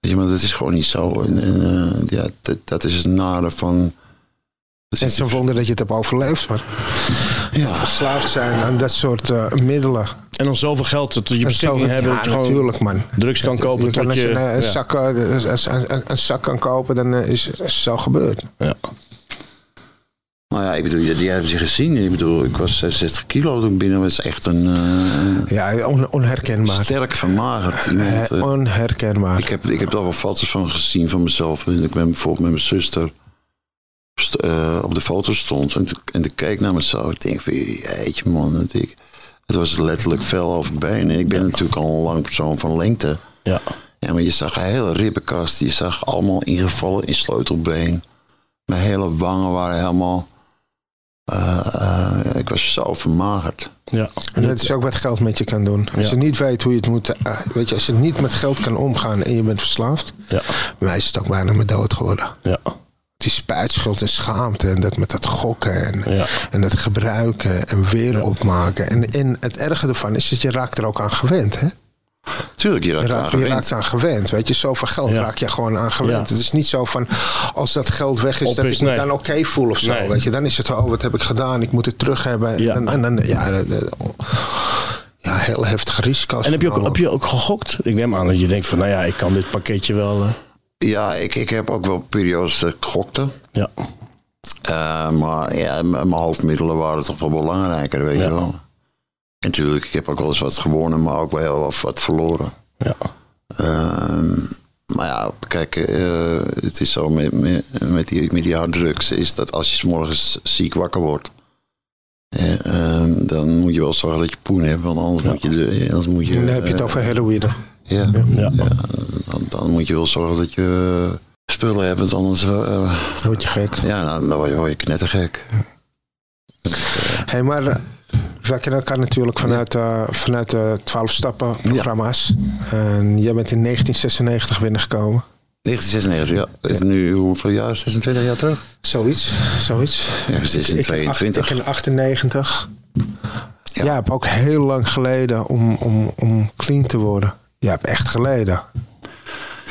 Weet je, maar dat is gewoon niet zo. En, en, eh, ja, dat, dat is het nare van...
Het is een wonder dat je het hebt overleefd, maar
Ja,
verslaafd zijn aan dat soort eh, middelen.
En dan zoveel geld tot je beschikking hebben.
ja,
dat je gewoon
natuurlijk, man.
drugs kan kopen.
Je kan
tot
als je een, een
ja.
zak, eh, een, een, een zak kan kopen, dan eh, is het zo gebeurd.
Ja.
Nou ja, ik bedoel, die, die hebben ze gezien. Ik bedoel, ik was 66 kilo toen ik binnen was. Echt een eh,
Ja, on- onherkenbaar.
sterk vermagerd iemand.
Eh,
eh.
onherkenbaar.
Ik heb, ik heb daar wel foto's van gezien van mezelf. Ik ben bijvoorbeeld met mijn zuster st- eh, op de foto stond. En toen, en toen keek naar mezelf. Ik denk van, jeetje man. Het, ik, het was letterlijk vel over been. En ik ben natuurlijk al een lang persoon van lengte.
Ja.
Ja, maar je zag een hele ribbenkast. Je zag allemaal ingevallen in sleutelbeen. Mijn hele wangen waren helemaal... eh, eh, ik was zo vermagerd.
Ja.
En dat is ook wat geld met je kan doen. Als
Ja.
je niet weet hoe je het moet... eh, weet je, als je niet met geld kan omgaan en je bent verslaafd...
Ja.
bij mij is het ook bijna met dood geworden.
Ja.
Die spijtschuld en schaamte en dat met dat gokken en,
Ja.
en dat gebruiken en weer opmaken. En, en het erge ervan is dat je raakt er ook aan gewend. Hè?
Tuurlijk, je raakt
je
gewend.
raakt aan gewend. Weet je, zoveel geld
Ja.
raak je gewoon aan gewend.
Ja.
Het is niet zo van als dat geld weg is,
Op
dat
is,
ik me
nee.
dan oké voel of zo.
Nee.
Weet je, dan is het, oh, wat heb ik gedaan? Ik moet het terug hebben.
Ja.
En, en dan, ja, ja, heel heftige risico's.
En heb je, ook, heb je ook gegokt? Ik neem aan dat je denkt van, nou ja, ik kan dit pakketje wel... eh,
Ja, ik, ik heb ook wel periodes dat ik gokte.
ja.
Eh, maar ja, mijn hoofdmiddelen waren toch wel belangrijker, weet
Ja.
je wel. En natuurlijk, ik heb ook wel eens wat gewonnen, maar ook wel heel wat, wat verloren.
Ja.
Ehm, maar ja, kijk, eh, het is zo met, met, met die, met die harddrugs, is dat als je 's morgens ziek wakker wordt, eh, ehm, dan moet je wel zorgen dat je poen hebt, want anders moet je, de, anders moet je
Dan heb je het
eh,
over heroïne.
ja,
Ja.
ja, dan, dan moet je wel zorgen dat je eh, spullen hebt, want anders, eh,
Dan word je gek.
ja, dan, dan word je, word je knettergek.
Hey, maar eh, wij kennen elkaar natuurlijk vanuit, eh, vanuit de 12 stappen programma's. En jij bent in 1996 binnengekomen.
1996, ja. Dat is nu hoeveel jaar? 26 jaar terug?
Zoiets, zoiets.
Ja, het is in
Ik-
22.
Ik in 98.
Ja.
Jij hebt ook heel lang geleden om, om, om clean te worden. Jij hebt echt geleden.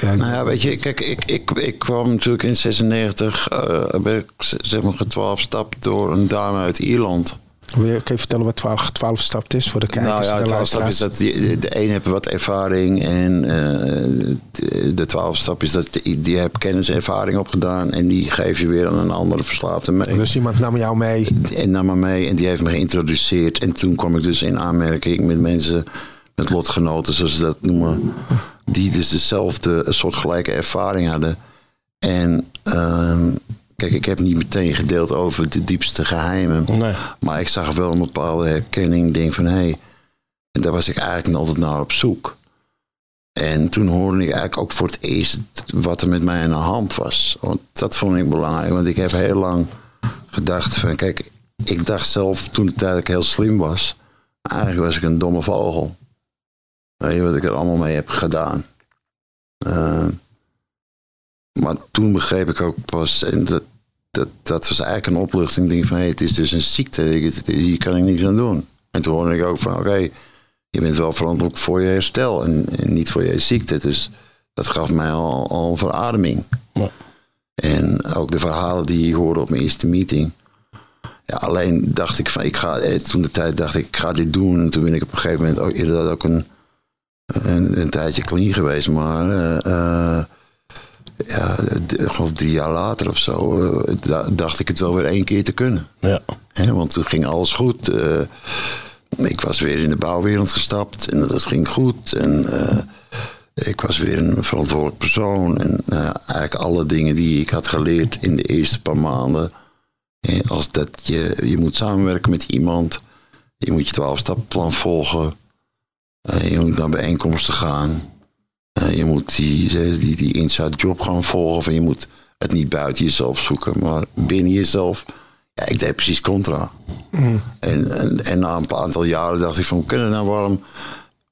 Ja,
Nou ja, weet je, kijk, ik, ik, ik kwam natuurlijk in 96, eh ben ik zeg maar getwaalfstapt door een dame uit Ierland.
Wil je, je vertellen wat 12, 12 stapt is voor de kijkers
nou ja,
en de
twaalfstap is dat die, de een heeft wat ervaring en eh, de, de twaalfstap is dat die, die heeft kennis en ervaring opgedaan en die geef je weer aan een andere verslaafde mee.
Dus iemand nam jou mee.
En nam me mee en die heeft me geïntroduceerd. En toen kwam ik dus in aanmerking met mensen, met lotgenoten, zoals ze dat noemen. Die dus dezelfde soort gelijke ervaring hadden. En ehm, kijk, ik heb niet meteen gedeeld over de diepste geheimen.
Nee.
Maar ik zag wel een bepaalde herkenning. Ik denk van, hé, hey, en daar was ik eigenlijk altijd naar op zoek. En toen hoorde ik eigenlijk ook voor het eerst wat er met mij aan de hand was. Want dat vond ik belangrijk. Want ik heb heel lang gedacht van, kijk, ik dacht zelf toen de tijd dat ik heel slim was. Eigenlijk was ik een domme vogel. Weet je wat ik er allemaal mee heb gedaan. Eh, maar toen begreep ik ook pas, en dat, dat, dat was eigenlijk een opluchting. Denk van, hé, het is dus een ziekte. Hier kan ik niks aan doen. En toen hoorde ik ook van, oké, je bent wel verantwoordelijk voor je herstel en, en niet voor je ziekte. Dus dat gaf mij al, al een verademing.
Ja.
En ook de verhalen die ik hoorde op mijn eerste meeting. Ja, alleen dacht ik van, ik ga, eh, toen de tijd dacht ik, ik ga dit doen. En toen ben ik op een gegeven moment ook inderdaad ook een, een, een tijdje clean geweest. Maar eh, eh, ja, drie jaar later of zo, eh, da- dacht ik het wel weer één keer te kunnen.
Ja.
Hè, want toen ging alles goed. eh, ik was weer in de bouwwereld gestapt en dat ging goed. En eh, ik was weer een verantwoordelijk persoon. En nou eigenlijk alle dingen die ik had geleerd in de eerste paar maanden. als dat je, je moet samenwerken met iemand. Je moet je twaalf stappenplan volgen. Je moet naar bijeenkomsten gaan. Eh, je moet die, die, die inside job gaan volgen. En je moet het niet buiten jezelf zoeken, maar binnen jezelf. Ja, ik deed precies contra. En, en, en na een paar aantal jaren dacht ik van... kunnen nou waarom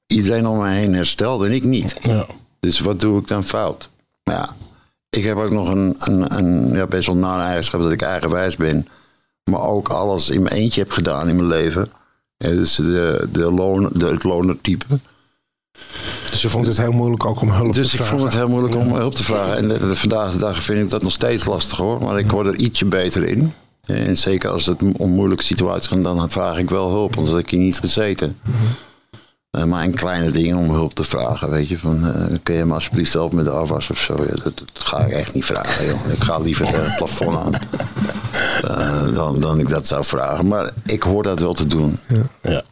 iedereen om mij heen herstelt en ik niet?
Ja.
Dus wat doe ik dan fout? Maar ja, ik heb ook nog een, een, een ja, best wel nare eigenschap dat ik eigenwijs ben. Maar ook alles in mijn eentje heb gedaan in mijn leven. Ja, dus de, de, loon, de, het lonertype.
Dus je vond het heel moeilijk ook om hulp
Dus
te
ik
vragen.
vond het heel moeilijk om hulp te vragen. En de, de- vandaag de dag vind ik dat nog steeds lastig hoor. Maar ik word er ietsje beter in. En zeker als het om moeilijke situaties gaat, dan vraag ik wel hulp. Anders had ik hier niet gezeten. Eh, maar in kleine dingen om hulp te vragen. Weet je, van eh, kun je me alsjeblieft helpen met de afwas of zo. Ja, dat, dat ga ik echt niet vragen. Joh. Ik ga liever het plafond aan. *laughs* eh, dan, dan ik dat zou vragen. Maar ik hoor dat wel te doen.
Ja.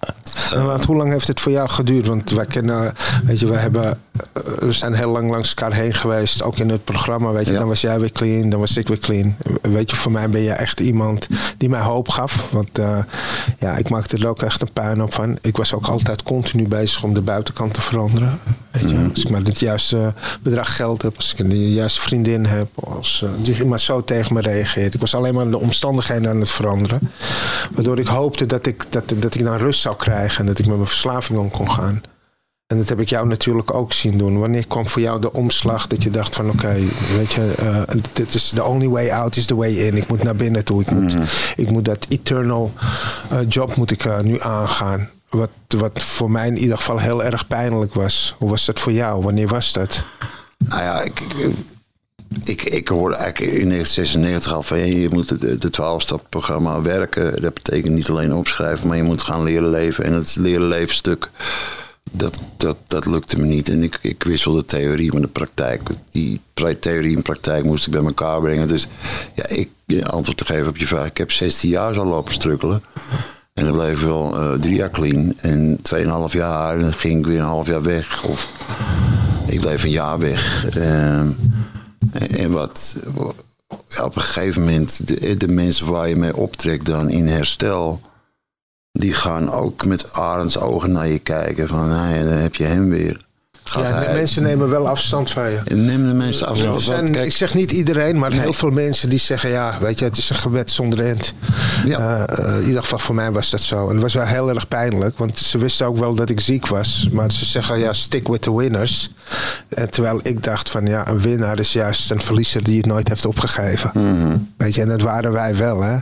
En want hoe lang heeft het voor jou geduurd? Want wij kennen, weet je, we hebben, we zijn heel lang langs elkaar heen geweest, ook in het programma. Weet je,
Ja.
dan was jij weer clean, dan was ik weer clean. Weet je, voor mij ben je echt iemand die mij hoop gaf. Want eh, ja, ik maakte er ook echt een puin op van. Ik was ook altijd continu bezig om de buitenkant te veranderen. Weet je, als ik maar het juiste bedrag geld heb, als ik de juiste vriendin heb, als eh, die maar zo tegen me reageert. Ik was alleen maar de omstandigheden aan het veranderen. Waardoor ik hoopte dat ik, dat, dat ik dan rust zou krijgen en dat ik met mijn verslaving om kon gaan. En dat heb ik jou natuurlijk ook zien doen. Wanneer kwam voor jou de omslag dat je dacht van oké, weet je, eh, dit is the only way out is the way in. Ik moet naar binnen toe. Ik moet, ik moet dat eternal eh, job moet ik eh, nu aangaan. Wat, wat voor mij in ieder geval heel erg pijnlijk was. Hoe was dat voor jou? Wanneer was dat?
Nou ja, ik, ik, ik hoorde eigenlijk in 1996 al van je moet de, de 12-stap-programma werken. Dat betekent niet alleen opschrijven, maar je moet gaan leren leven. En het leren leven stuk, dat, dat, dat lukte me niet. En ik, ik wist wel de theorie, maar de praktijk, die theorie en praktijk moest ik bij elkaar brengen. Dus ja, ik, antwoord te geven op je vraag, ik heb 16 jaar zo lopen strukkelen. En dan bleef wel eh, drie jaar clean. En 2,5 jaar, en dan ging ik weer een half jaar weg. Of ik bleef een jaar weg. Ehm, en, en wat ja, op een gegeven moment, de, de mensen waar je mee optrekt dan in herstel, die gaan ook met arendsogen naar je kijken. Van, nee, dan heb je hem weer. Gaat
Ja, de
hij-
mensen nemen wel afstand van je.
Neem de mensen af. Want
zijn,
kijk,
ik zeg niet iedereen, maar
Nee.
heel veel mensen die zeggen: ja, weet je, het is een gebed zonder end.
Ja.
Eh, in ieder geval voor mij was dat zo. En het was wel heel erg pijnlijk, want ze wisten ook wel dat ik ziek was. Maar ze zeggen: ja, stick with the winners. En terwijl ik dacht: van ja, een winnaar is juist een verliezer die het nooit heeft opgegeven.
Mhm.
Weet je, en dat waren wij wel, hè?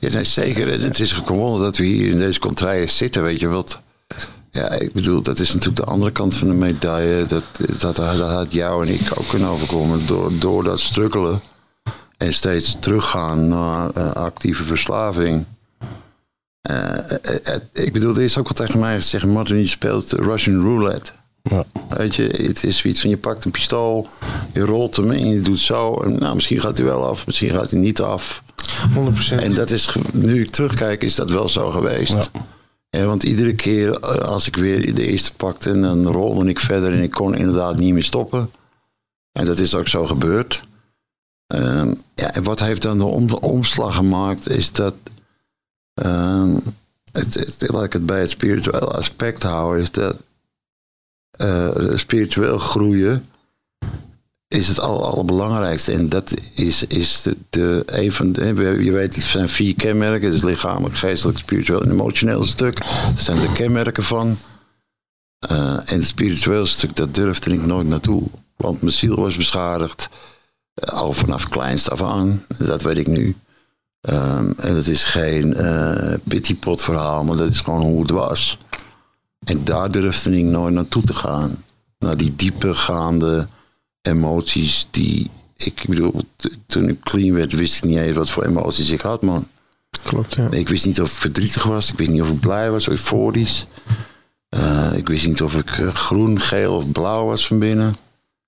Ja, nee, zeker. En Het is gewoon dat we hier in deze contraien zitten, weet je wat. Ja, ik bedoel, dat is natuurlijk de andere kant van de medaille. Dat, dat, dat had jou en ik ook kunnen overkomen. Door, door dat strukkelen en steeds teruggaan naar eh, actieve verslaving. Eh, ik bedoel, er is ook wel tegen mij gezegd: Martin, je speelt Russian roulette.
Ja.
Weet je, het is zoiets van je pakt een pistool, je rolt hem en je doet zo. En, nou, misschien gaat hij wel af, misschien gaat hij niet af.
100%.
En dat is, nu ik terugkijk, is dat wel zo geweest. Ja. want iedere keer eh, als ik weer de eerste pakte, en dan rolde ik verder en ik kon inderdaad niet meer stoppen. En dat is ook zo gebeurd. Ehm, ja, en wat heeft dan de om- omslag gemaakt, is dat. ehm, het, het, laat ik het bij het spirituele aspect houden, is dat eh, spiritueel groeien is het aller, allerbelangrijkste. En dat is, is de, de, een van de, je weet, het zijn vier kenmerken. Dus lichamelijk, geestelijk, spiritueel en emotioneel stuk. Dat zijn de kenmerken van. Eh, en het spiritueel stuk, dat durfde ik nooit naartoe. Want mijn ziel was beschadigd. eh, al vanaf kleinst af aan. Dat weet ik nu. Ehm, en het is geen pittypot verhaal, maar dat is gewoon hoe het was. En daar durfde ik nooit naartoe te gaan. Naar die diepergaande emoties die... Ik bedoel, toen ik clean werd, wist ik niet eens wat voor emoties ik had, man.
Klopt, ja.
Ik wist niet of ik verdrietig was. Ik wist niet of ik blij was, euforisch. Eh, ik wist niet of ik eh, groen, geel of blauw was van binnen.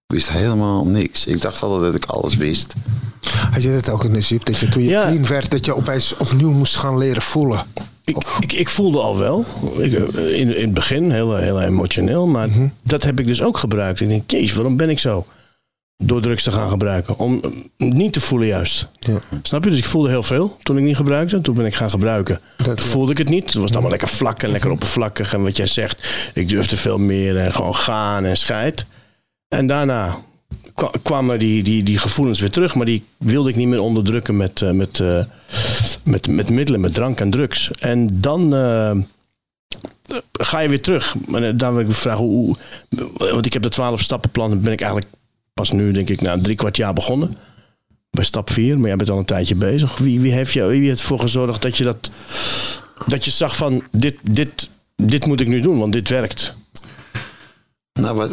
Ik wist helemaal niks. Ik dacht altijd dat ik alles wist.
Had je dat ook in de zip? Dat je toen je
Ja.
clean werd, dat je opeens opnieuw moest gaan leren voelen?
Ik, ik, ik voelde al wel, ik, eh, in, in het begin heel, heel emotioneel, maar dat heb ik dus ook gebruikt. Ik denk, jezus, waarom ben ik zo? door drugs te gaan gebruiken. Om eh, niet te voelen juist.
Ja.
Snap je? Dus ik voelde heel veel toen ik niet gebruikte. Toen ben ik gaan gebruiken.
Dat-
Toen voelde ik het niet. Toen was het allemaal lekker vlak en lekker oppervlakkig. En wat jij zegt, ik durfde veel meer en gewoon gaan en scheid. En daarna kwamen die, die, die gevoelens weer terug. Maar die wilde ik niet meer onderdrukken met, eh, met, eh, met, met middelen, met drank en drugs. En dan eh, ga je weer terug. Eh, dan wil ik vragen, hoe, want ik heb de 12 stappenplan, ben ik eigenlijk pas nu, denk ik, na drie kwart jaar begonnen. Bij stap 4, maar jij bent al een tijdje bezig. Wie, wie heeft jou, wie heeft ervoor gezorgd dat je dat, dat je zag van, dit, dit, dit moet ik nu doen, want dit werkt.
Nou,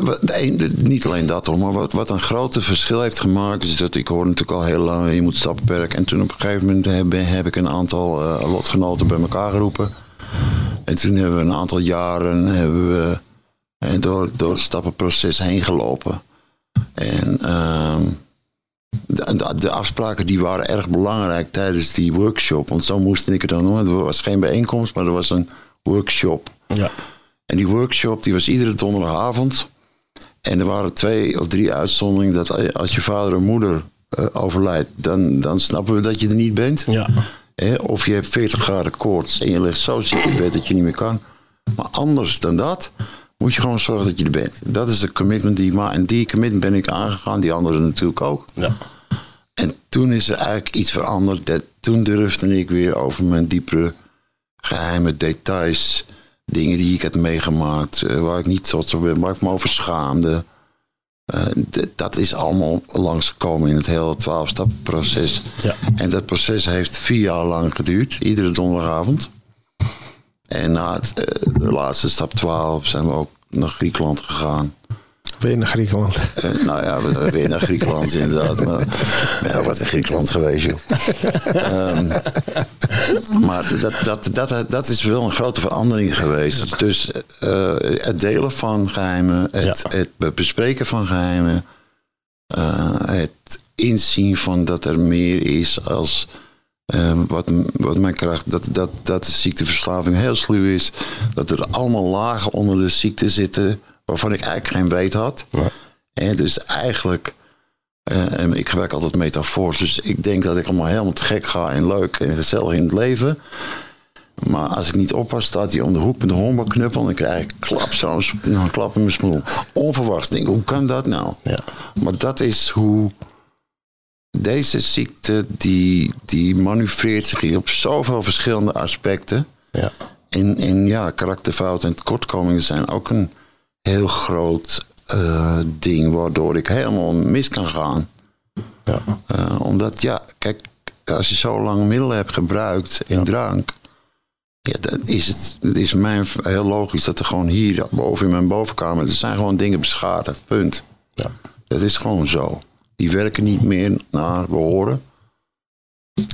niet alleen dat hoor, maar wat, wat een grote verschil heeft gemaakt, is dat ik hoor natuurlijk al heel lang, je moet stappen perken. En toen op een gegeven moment heb, ik een aantal eh, lotgenoten bij elkaar geroepen. En toen hebben we een aantal jaren hebben we, eh, door, door het stappenproces heen gelopen. En ehm, de, afspraken die waren erg belangrijk tijdens die workshop. Want zo moest ik het dan doen. Er was geen bijeenkomst, maar er was een workshop.
Ja.
En die workshop die was iedere donderdagavond. En er waren twee of drie uitzonderingen dat als je vader of moeder eh, overlijdt, dan, dan snappen we dat je er niet bent.
Ja.
Hè? Of je hebt 40 graden koorts en je ligt zo ziek in bed dat je niet meer kan. Maar anders dan dat moet je gewoon zorgen dat je er bent. Dat is de commitment die ik maak. En die commitment ben ik aangegaan, die anderen natuurlijk ook.
ja.
En toen is er eigenlijk iets veranderd. Dat, toen durfde ik weer over mijn diepere geheime details. Dingen die ik had meegemaakt. eh, waar ik niet trots op ben. Waar ik me over schaamde. Eh, dat is allemaal langsgekomen in het hele 12-stappenproces.
Ja.
En dat proces heeft vier jaar lang geduurd. Iedere donderdagavond. En na het, eh, de laatste stap 12 zijn we ook naar Griekenland gegaan.
Weer naar Griekenland.
Eh, nou ja, weer naar Griekenland inderdaad. Maar ja, wat in Griekenland geweest, joh. Ehm, maar dat, dat, dat, dat is wel een grote verandering geweest. Dus eh, het delen van geheimen, het,
Ja.
het bespreken van geheimen, eh, het inzien van dat er meer is als ehm, wat, wat mijn kracht, dat, dat, dat de ziekteverslaving heel sluw is. Dat er allemaal lagen onder de ziekte zitten waarvan ik eigenlijk geen weet had. En dus eigenlijk, en ik gebruik altijd metafoors, dus ik denk dat ik allemaal helemaal te gek ga en leuk en gezellig in het leven. Maar als ik niet oppas, staat hij om de hoek met de honkbalknuppel en dan krijg ik klap, zo'n een klap in mijn smoel. Onverwachts. Denk, ik, hoe kan dat nou?
Ja.
Maar dat is hoe deze ziekte, die, die manoeuvreert zich op zoveel verschillende aspecten.
Ja.
En, en ja, karakterfouten en tekortkomingen zijn ook een heel groot eh, ding waardoor ik helemaal mis kan gaan.
Ja.
Eh, omdat, ja, kijk, als je zo lang middelen hebt gebruikt in drank, ja, dan is het, het is mij heel logisch dat er gewoon hier boven in mijn bovenkamer, er zijn gewoon dingen beschadigd, punt.
Ja.
Dat is gewoon zo. Die werken niet meer naar behoren.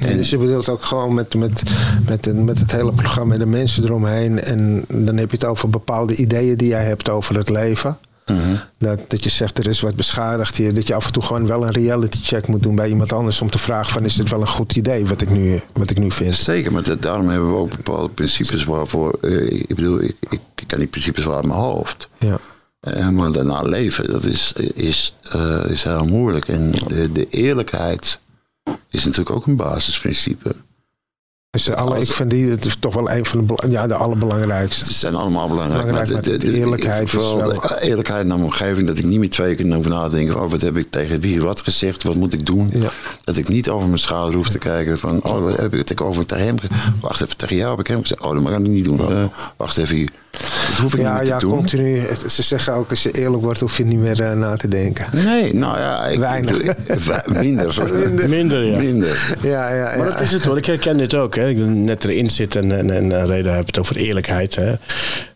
En dus je bedoelt ook gewoon met, met, met, met het hele programma en de mensen eromheen. En dan heb je het over bepaalde ideeën die jij hebt over het leven. Dat, dat je zegt er is wat beschadigd hier. Dat je af en toe gewoon wel een reality check moet doen bij iemand anders. Om te vragen van is dit wel een goed idee wat ik nu, wat ik nu vind.
Zeker, maar dat- daarom hebben we ook bepaalde principes waarvoor. eh, ik bedoel, ik, ik, ik ken die principes wel uit mijn hoofd.
Ja.
Eh, maar daarna leven, dat is, is, eh, is heel moeilijk. En de, de eerlijkheid is natuurlijk ook een basisprincipe.
Dus alle, ik vind die het is toch wel een van de, ja, de allerbelangrijkste.
Ze zijn allemaal belangrijk.
Belangrijk, maar de eerlijkheid is
vooral
wel-
de eerlijkheid naar mijn omgeving. Dat ik niet meer twee keer over nadenken. Oh, wat heb ik tegen wie wat gezegd? Wat moet ik doen?
Ja.
Dat ik niet over mijn schouder hoef te kijken. Van, oh, wat heb ik het over tegen hem gezegd? Wacht even, tegen jou heb ik hem gezegd. Oh, dat kan ik niet doen. Eh, wacht even hier. Dat hoef ik
Ja,
niet meer
ja,
te doen.
continu. Het- Ze zeggen ook als je eerlijk wordt hoef je niet meer eh, na te denken.
Nee, nou ja. Ik,
Weinig.
ik- we- minder. *laughs*
Minder, ja.
Minder.
Ja, ja, ja.
Maar dat is het hoor. Ik herken dit ook. Hè. Ik ben net erin zit en, en, en Reda heeft het over eerlijkheid. Hè.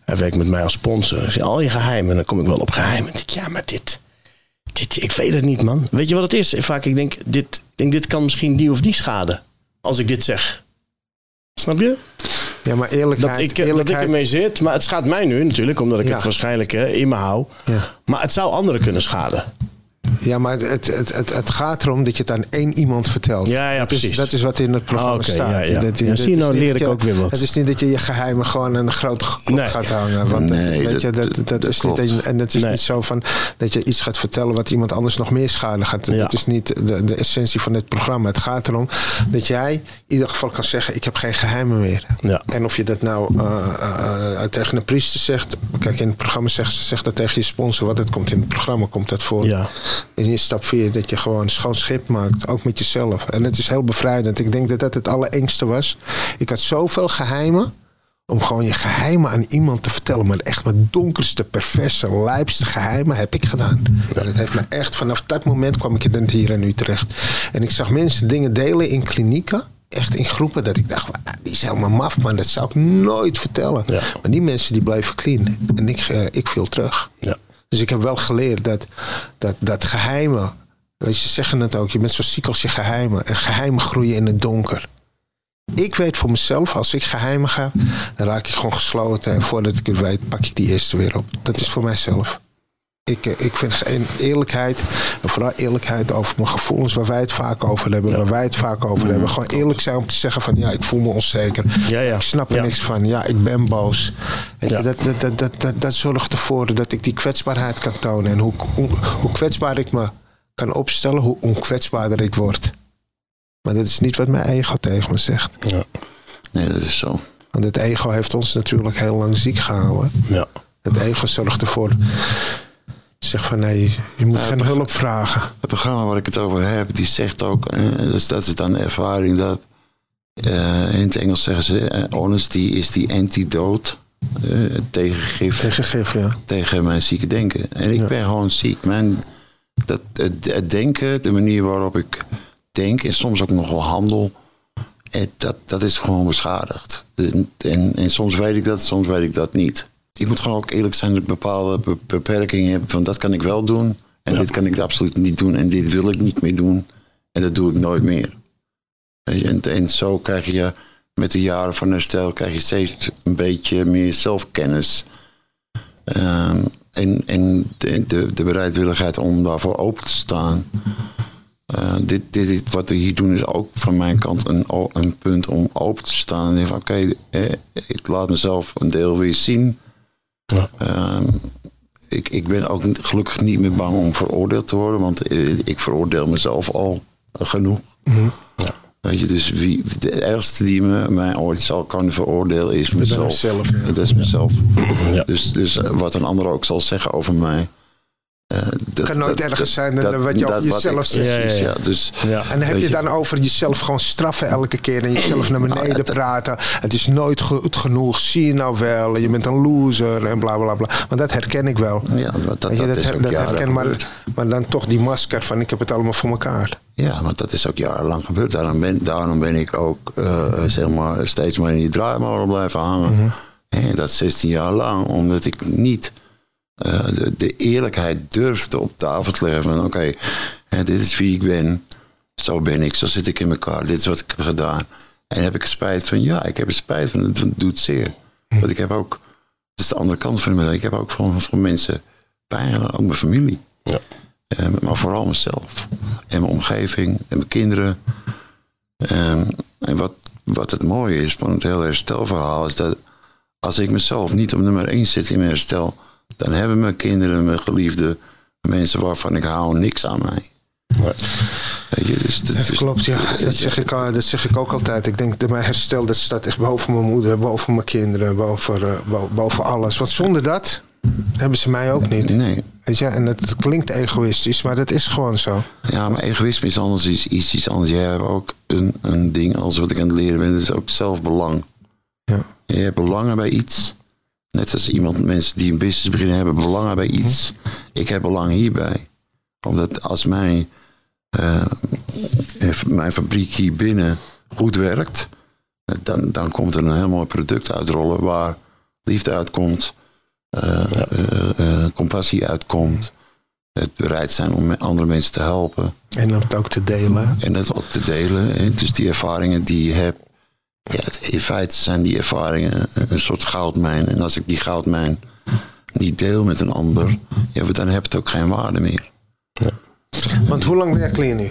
Hij werkt met mij als sponsor. Ik zeg, al je geheimen. Dan kom ik wel op geheimen. Ik, ja, maar dit, dit... Ik weet het niet, man. Weet je wat het is? Vaak, ik denk, dit, denk, dit kan misschien die of die schaden. Als ik dit zeg. Snap je?
ja, maar eerlijkheid.
Dat ik, dat ik
eerlijkheid
ermee zit. Maar het schaadt mij nu natuurlijk. Omdat ik
Ja.
het waarschijnlijk eh, in me hou.
Ja.
Maar het zou anderen kunnen schaden.
Ja, maar het, het, het, het gaat erom dat je het aan één iemand vertelt.
Ja, ja,
dat is,
precies.
dat is wat in het programma
Ah, oké,
staat.
ja, ja.
Dat,
Ja,
dat
zie je, nou leer ik
je-
ook weer wat.
Het is niet dat je je geheimen gewoon aan een grote klok
Nee.
gaat hangen. Want
Nee,
weet je,
dat-
dat, is niet, en het is
Nee.
niet zo van dat je iets gaat vertellen wat iemand anders nog meer schade gaat.
Ja.
Dat is niet de, de essentie van dit programma. Het gaat erom dat jij in ieder geval kan zeggen: Ik heb geen geheimen meer.
Ja.
En of je dat nou eh, eh, eh, tegen een priester zegt. Kijk, in het programma zegt ze zegt dat tegen je sponsor. Wat het komt in het programma, komt dat voor.
Ja.
In je stap 4 dat je gewoon schoon schip maakt. Ook met jezelf. En het is heel bevrijdend. Ik denk dat dat het allerengste was. Ik had zoveel geheimen. Om gewoon je geheimen aan iemand te vertellen. Maar echt mijn donkerste, perverse, lijpste geheimen heb ik gedaan. Dat heeft me echt, vanaf dat moment kwam ik in hier en nu terecht. En ik zag mensen dingen delen in klinieken. Echt in groepen dat ik dacht, "Wauw, die is helemaal maf, man. Dat zou ik nooit vertellen.
Ja.
Maar die mensen die bleven clean. En ik, eh, ik viel terug.
Ja.
Dus ik heb wel geleerd dat, dat, dat geheimen. Weet je, ze zeggen het ook. Je bent zo ziek als je geheimen. En geheimen groeien in het donker. Ik weet voor mezelf, als ik geheimen ga, dan raak ik gewoon gesloten. En voordat ik het weet, pak ik die eerste weer op. Dat is voor mijzelf. Ik, eh, ik vind eerlijkheid, en vooral eerlijkheid over mijn gevoelens, waar wij het vaak over hebben, waar wij het vaak over hebben. Gewoon eerlijk zijn om te zeggen van ja, ik voel me onzeker.
Ja, ja.
Ik snap er
Ja.
niks van. Ja, ik ben boos. Weet je,
Ja.
dat, dat, dat, dat, dat, dat zorgt ervoor dat ik die kwetsbaarheid kan tonen. En hoe, hoe, hoe kwetsbaar ik me kan opstellen, hoe onkwetsbaarder ik word. Maar dat is niet wat mijn ego tegen me zegt.
Ja.
Nee, dat is zo.
Want het ego heeft ons natuurlijk heel lang ziek gehouden.
Ja.
Het ego zorgt ervoor. Zeg van nee, je moet geen hulp vragen.
Het programma waar ik het over heb, die zegt ook, eh, dus dat is dan de ervaring dat, eh, in het Engels zeggen ze, eh, honesty is die antidote eh, tegen gif,
Tegen gif, ja.
tegen mijn zieke denken. En ik ben gewoon ziek. Mijn, dat, het, het denken, de manier waarop ik denk en soms ook nog wel handel, het, dat, dat is gewoon beschadigd. En, en, en soms weet ik dat, soms weet ik dat niet. Ik moet gewoon ook eerlijk zijn dat ik bepaalde be- beperkingen heb van dat kan ik wel doen en dit kan ik absoluut niet doen en dit wil ik niet meer doen en dat doe ik nooit meer. En, en zo krijg je met de jaren van herstel krijg je steeds een beetje meer zelfkennis. Ehm, en en de, de, de bereidwilligheid om daarvoor open te staan. Eh, dit, dit is, wat we hier doen is ook van mijn kant een, een punt om open te staan. En van oké, eh, ik laat mezelf een deel weer zien.
Ja.
Ehm, ik, ik ben ook niet- gelukkig niet meer bang om veroordeeld te worden. Want eh, ik veroordeel mezelf al genoeg. Weet je, dus wie, de ergste die me, mij ooit zal kunnen veroordelen is mezelf.
mezelf, ja.
Dat is mezelf.
Ja.
Dus, dus wat een ander ook zal zeggen over mij. Eh, dat
kan nooit erger zijn dan wat je over jezelf zegt.
Ja, ja,
precies,
ja.
ja. Dus,
Ja.
En dan heb je dan over jezelf gewoon straffen elke keer en jezelf naar beneden praten. Het is nooit goed genoeg, zie je nou wel, je bent een loser en bla bla bla. Maar dat herken ik wel.
Ja, dat, dat, dat
dat, dat herken, maar, maar dan toch die masker van ik heb het allemaal voor elkaar.
Ja, want dat is ook jarenlang gebeurd. Daarom ben, daarom ben ik ook eh, zeg maar, steeds maar in die draaimolen blijven hangen.
Mhm.
En dat 16 jaar lang, omdat ik niet eh, de, de eerlijkheid durfde op tafel te leggen. Van oké, hè, dit is wie ik ben. Zo ben ik, zo zit ik in elkaar. Dit is wat ik heb gedaan. En heb ik er spijt van? Ja, ik heb er spijt van. Het doet zeer. Want ik heb ook, dat is de andere kant van me. Ik heb ook van, van mensen pijn ook mijn familie.
Ja.
Eh, maar vooral mezelf. En mijn omgeving en mijn kinderen. Ehm, en wat, wat het mooie is van het hele herstelverhaal is dat als ik mezelf niet op nummer 1 zit in mijn herstel, dan hebben mijn kinderen, mijn geliefde, mensen waarvan ik hou, niks aan mij. Weet je, dus,
Dat klopt, ja. Dat zeg, ik, dat zeg ik ook altijd. Ik denk dat mijn herstel dat staat echt boven mijn moeder, boven mijn kinderen, boven, eh, bo- boven alles. Want zonder dat hebben ze mij ook niet.
Nee.
Weet je? En het klinkt egoïstisch, maar dat is gewoon zo.
Ja, maar egoïsme is anders is iets, iets anders. Jij hebt ook een, een ding als wat ik aan het leren ben, dat is ook zelfbelang.
Ja.
Je hebt belangen bij iets. Net als iemand, mensen die een business beginnen, hebben belangen bij iets. Ik heb belang hierbij. Omdat als mijn, eh, mijn fabriek hier binnen goed werkt, dan, dan komt er een heel mooi product uitrollen waar liefde uitkomt, eh, eh, eh, compassie uitkomt, het bereid zijn om andere mensen te helpen.
En het ook te delen.
En dat ook te delen. Dus die ervaringen die je hebt. Ja, in feite zijn die ervaringen een- soort goudmijn. En als ik die goudmijn niet deel met een ander, ja, dan heb het ook geen waarde meer.
Want hoe lang jij clean nu?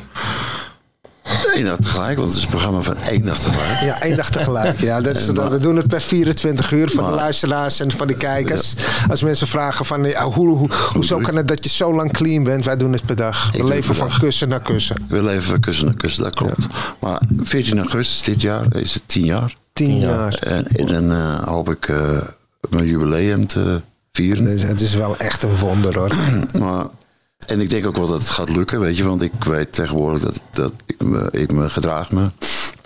Eén dag tegelijk, want het is een programma van één dag tegelijk.
Ja, één dag tegelijk. Ja, dat is, dat, we doen het per 24 uur van de luisteraars en van de kijkers. Als mensen vragen van, ja, hoe, hoe, hoezo kan het dat je zo lang clean bent? Wij doen het per dag. We leven van
dag.
kussen naar kussen.
We leven van kussen naar kussen, dat klopt. Maar 14 augustus dit jaar is het 10 jaar.
Tien jaar.
En, en dan eh, hoop ik eh, mijn jubileum te vieren.
Het is wel echt een wonder hoor.
Maar, en ik denk ook wel dat het gaat lukken, weet je. Want ik weet tegenwoordig dat, dat ik, me, ik me gedraag me.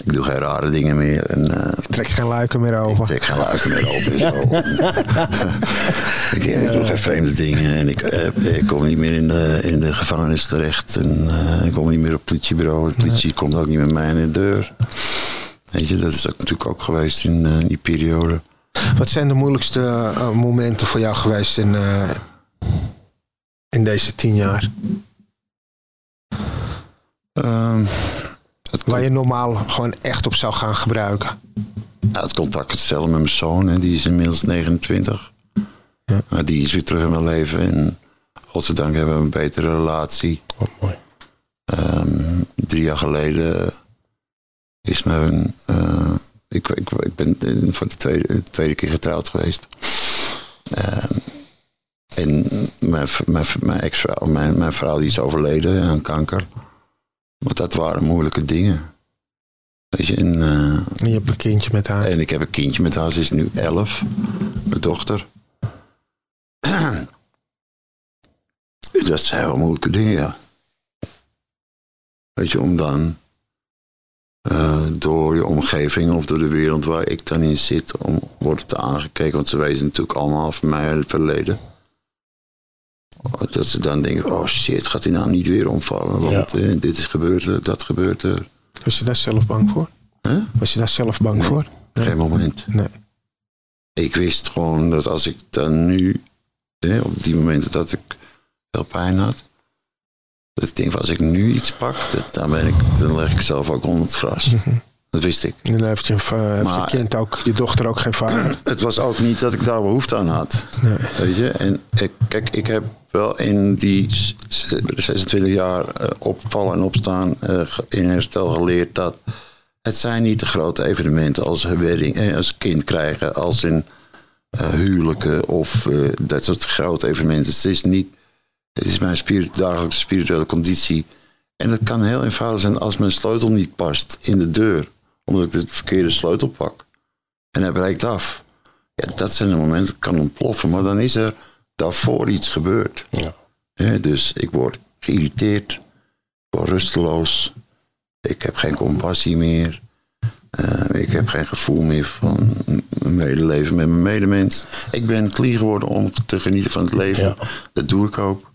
Ik doe geen rare dingen meer. En, eh,
Trek geen luiken meer
ik
over.
trek geen luiken meer open. *laughs* *laughs* ik, ik doe geen vreemde dingen. En ik, eh, ik kom niet meer in de, in de gevangenis terecht. En eh, ik kom niet meer op het politiebureau. De politie komt ook niet met mij in de deur. Weet je, dat is ook natuurlijk ook geweest in die periode.
Wat zijn de moeilijkste momenten voor jou geweest in, in deze tien jaar?
Ehm, het,
Waar je normaal gewoon echt op zou gaan gebruiken.
Ja, het contact stellen met mijn zoon, hè, die is inmiddels 29.
Ja.
Maar die is weer terug in mijn leven. En godzijdank hebben we een betere relatie.
Oh, mooi.
Ehm, drie jaar geleden is mijn. eh, ik, ik, ik ben eh, voor de tweede, tweede keer getrouwd geweest. Ehm, en mijn, mijn, mijn ex-vrouw, mijn, mijn vrouw die is overleden aan kanker. Maar dat waren moeilijke dingen. Weet je, en, eh,
En je hebt een kindje met haar.
en ik heb een kindje met haar, ze is nu 11, mijn dochter. *clears throat* Dat zijn wel moeilijke dingen, ja. Weet je, om dan eh, door je omgeving of door de wereld waar ik dan in zit, om worden te aangekeken, want ze weten natuurlijk allemaal van mij het verleden. Dat ze dan denken, oh shit, gaat hij nou niet weer omvallen? Want eh, dit is gebeurd, er, dat gebeurt er.
Was je daar zelf bang voor?
Huh?
Was je daar zelf bang voor?
Geen moment.
Nee.
Ik wist gewoon dat als ik dan nu, op die momenten dat ik veel pijn had, dat ik denk, van, als ik nu iets pak, dat, dan, ben ik, dan leg ik zelf ook onder het gras. Dat wist ik.
En dan heeft je, eh, heeft je kind ook, je dochter ook geen vader. *clears throat*
Het was ook niet dat ik daar behoefte aan had.
Nee.
Weet je? En ik, kijk, ik heb wel in die s- s- 26 jaar eh, opvallen en opstaan eh, in herstel geleerd dat het zijn niet de grote evenementen als wedding, eh, als kind krijgen, als in huwelijken of dat soort grote evenementen. Het is niet, het is mijn dagelijkse spirituele conditie. En het kan heel eenvoudig zijn als mijn sleutel niet past in de deur, omdat ik de verkeerde sleutel pak. En hij breekt af. Ja, dat zijn de momenten dat kan ontploffen, maar dan is er daarvoor iets gebeurd.
Ja.
Dus ik word geïrriteerd, ik word rusteloos, ik heb geen compassie meer, Eh, ik heb geen gevoel meer van mijn medeleven met mijn medemens. Ik ben clean geworden om te genieten van het leven.
Ja.
Dat doe ik ook.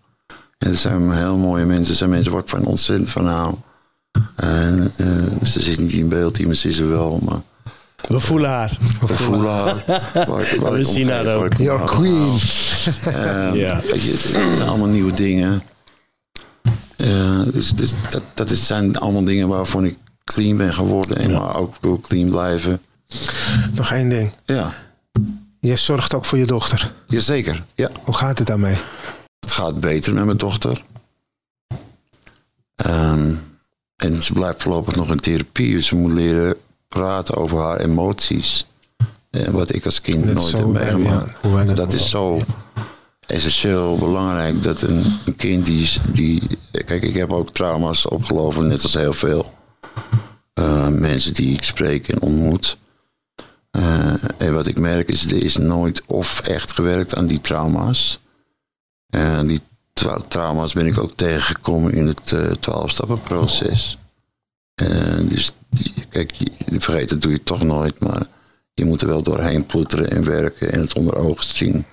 En er zijn heel mooie mensen, er zijn mensen waar ik van ontzettend van hou. En, eh, ze is niet in beeld, ze is er wel, maar
We voelen haar.
we voelen haar. *laughs* Waar ik- waar
We zien haar ook.
Your queen.
Ehm,
Ja.
het, zijn allemaal nieuwe dingen. Eh, dus dus dat, dat zijn allemaal dingen waarvan ik clean ben geworden. En maar ook wil clean blijven.
Nog één ding.
Ja,
Je zorgt ook voor je dochter.
jazeker. Ja.
Hoe gaat het daarmee?
Het gaat beter met mijn dochter. Ehm, en ze blijft voorlopig nog in therapie. Dus ze moet leren praten over haar emoties. Eh, wat ik als kind nooit heb meegemaakt.
ja, dat
dat is zo essentieel belangrijk. Dat een, een kind die, is- die... Kijk, ik heb ook trauma's opgelopen. Net als heel veel eh, mensen die ik spreek en ontmoet. Eh, en wat ik merk is, er is nooit of echt gewerkt aan die trauma's. En die tra- trauma's ben ik ook tegengekomen in het eh 12-stappenproces. En dus, die- kijk, je, vergeten doe je toch nooit, maar je moet er wel doorheen ploeteren en werken en het onder ogen zien.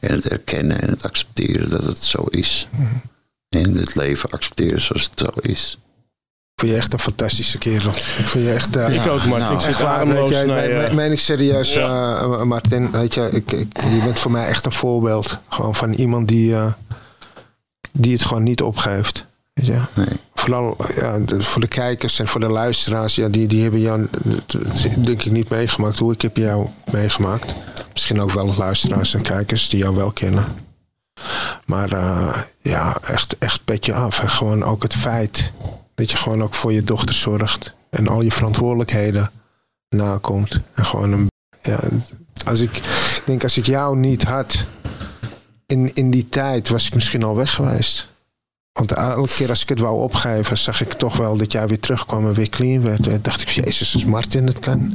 En het erkennen en het accepteren dat het zo is. En het leven accepteren zoals het zo is.
Ik vind je echt een fantastische kerel. Ik vind je echt... eh,
Ik ook, Martin.
nou,
ik zit
me-
je-
me- meen ik serieus, eh, Martin. Weet je, ik, ik, je bent voor mij echt een voorbeeld. Gewoon van iemand die, eh, die het gewoon niet opgeeft. Weet je?
Nee.
Vooral ja, voor de kijkers en voor de luisteraars. Ja, die, die hebben jou, denk ik, niet meegemaakt. Hoe ik heb jou meegemaakt. Misschien ook wel luisteraars en kijkers die jou wel kennen. Maar eh, ja, echt, echt petje af. En gewoon ook het feit dat je gewoon ook voor je dochter zorgt. En al je verantwoordelijkheden nakomt. En gewoon een. Ja, als ik, ik denk, als ik jou niet had in, in die tijd, was ik misschien al weg geweest. Want elke keer als ik het wou opgeven, zag ik toch wel dat jij weer terugkwam en weer clean werd. En dacht ik, Jezus, als Martin het kan.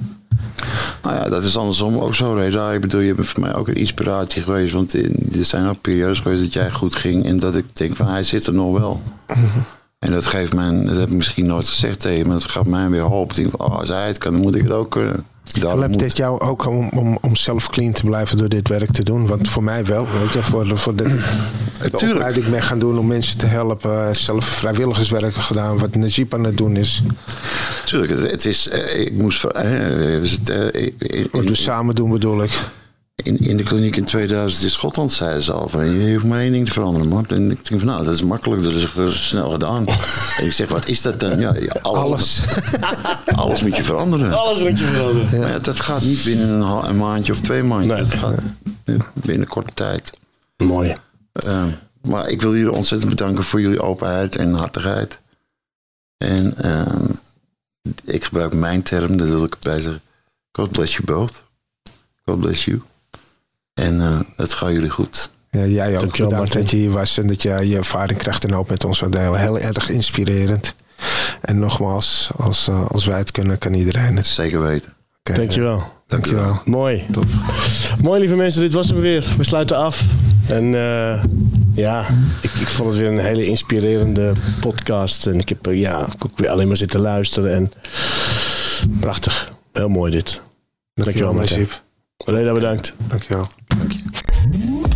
Nou ja, dat is andersom ook zo, Reza. Ik bedoel, je bent voor mij ook een inspiratie geweest. Want er zijn ook periodes geweest dat jij goed ging. En dat ik denk van, hij zit er nog wel. En dat geeft mij, dat heb ik misschien nooit gezegd tegen maar dat gaf mij weer hoop. Ik denk oh, als hij het kan, dan moet ik het ook kunnen. Daarom
Helpt
moet-
dit jou ook om, om, om zelf clean te blijven door dit werk te doen? Want voor mij wel, weet je, voor de, voor de, *clears throat* de opleiding ben gaan doen om mensen te helpen. Zelf vrijwilligerswerk gedaan. Wat Najib aan het doen is.
Tuurlijk, het, het is, eh, ik moest, zitten, eh, in,
Wat we samen doen bedoel ik.
In, in de kliniek in 2000 in Schotland zei ze al van, je hoeft maar één ding te veranderen, man. En ik denk van, nou, dat is makkelijk, dat is ge- snel gedaan. en *laughs* ik zeg, wat is dat dan? Ja, ja, alles,
Alles.
alles moet je veranderen.
Alles wat je verandert.
Maar ja, dat gaat niet binnen een, maandje of twee maandjes.
Nee.
Dat gaat binnen korte tijd.
Mooi.
Eh, maar ik wil jullie ontzettend bedanken voor jullie openheid en hartigheid. En eh, ik gebruik mijn term, dat wil ik erbij zeggen. God bless you both. God bless you. En eh, het gaat jullie goed.
Ja, jij ook
Dankjewel,
bedankt
Martin.
dat je hier was en dat jij je ervaring krijgt en ook met ons wat delen. Heel erg inspirerend. En nogmaals, als, eh, als wij het kunnen, kan iedereen het.
Zeker weten.
Oké,
Dankjewel.
Dankjewel.
Mooi. Mooi, lieve mensen. Dit was hem weer. We sluiten af. En eh, ja, ik, ik vond het weer een hele inspirerende podcast. En ik heb eh, ja, ook weer alleen maar zitten luisteren. En prachtig. Heel mooi dit. Dankjewel.
Najib.
Reda, bedankt.
Dankjewel.
Dank je.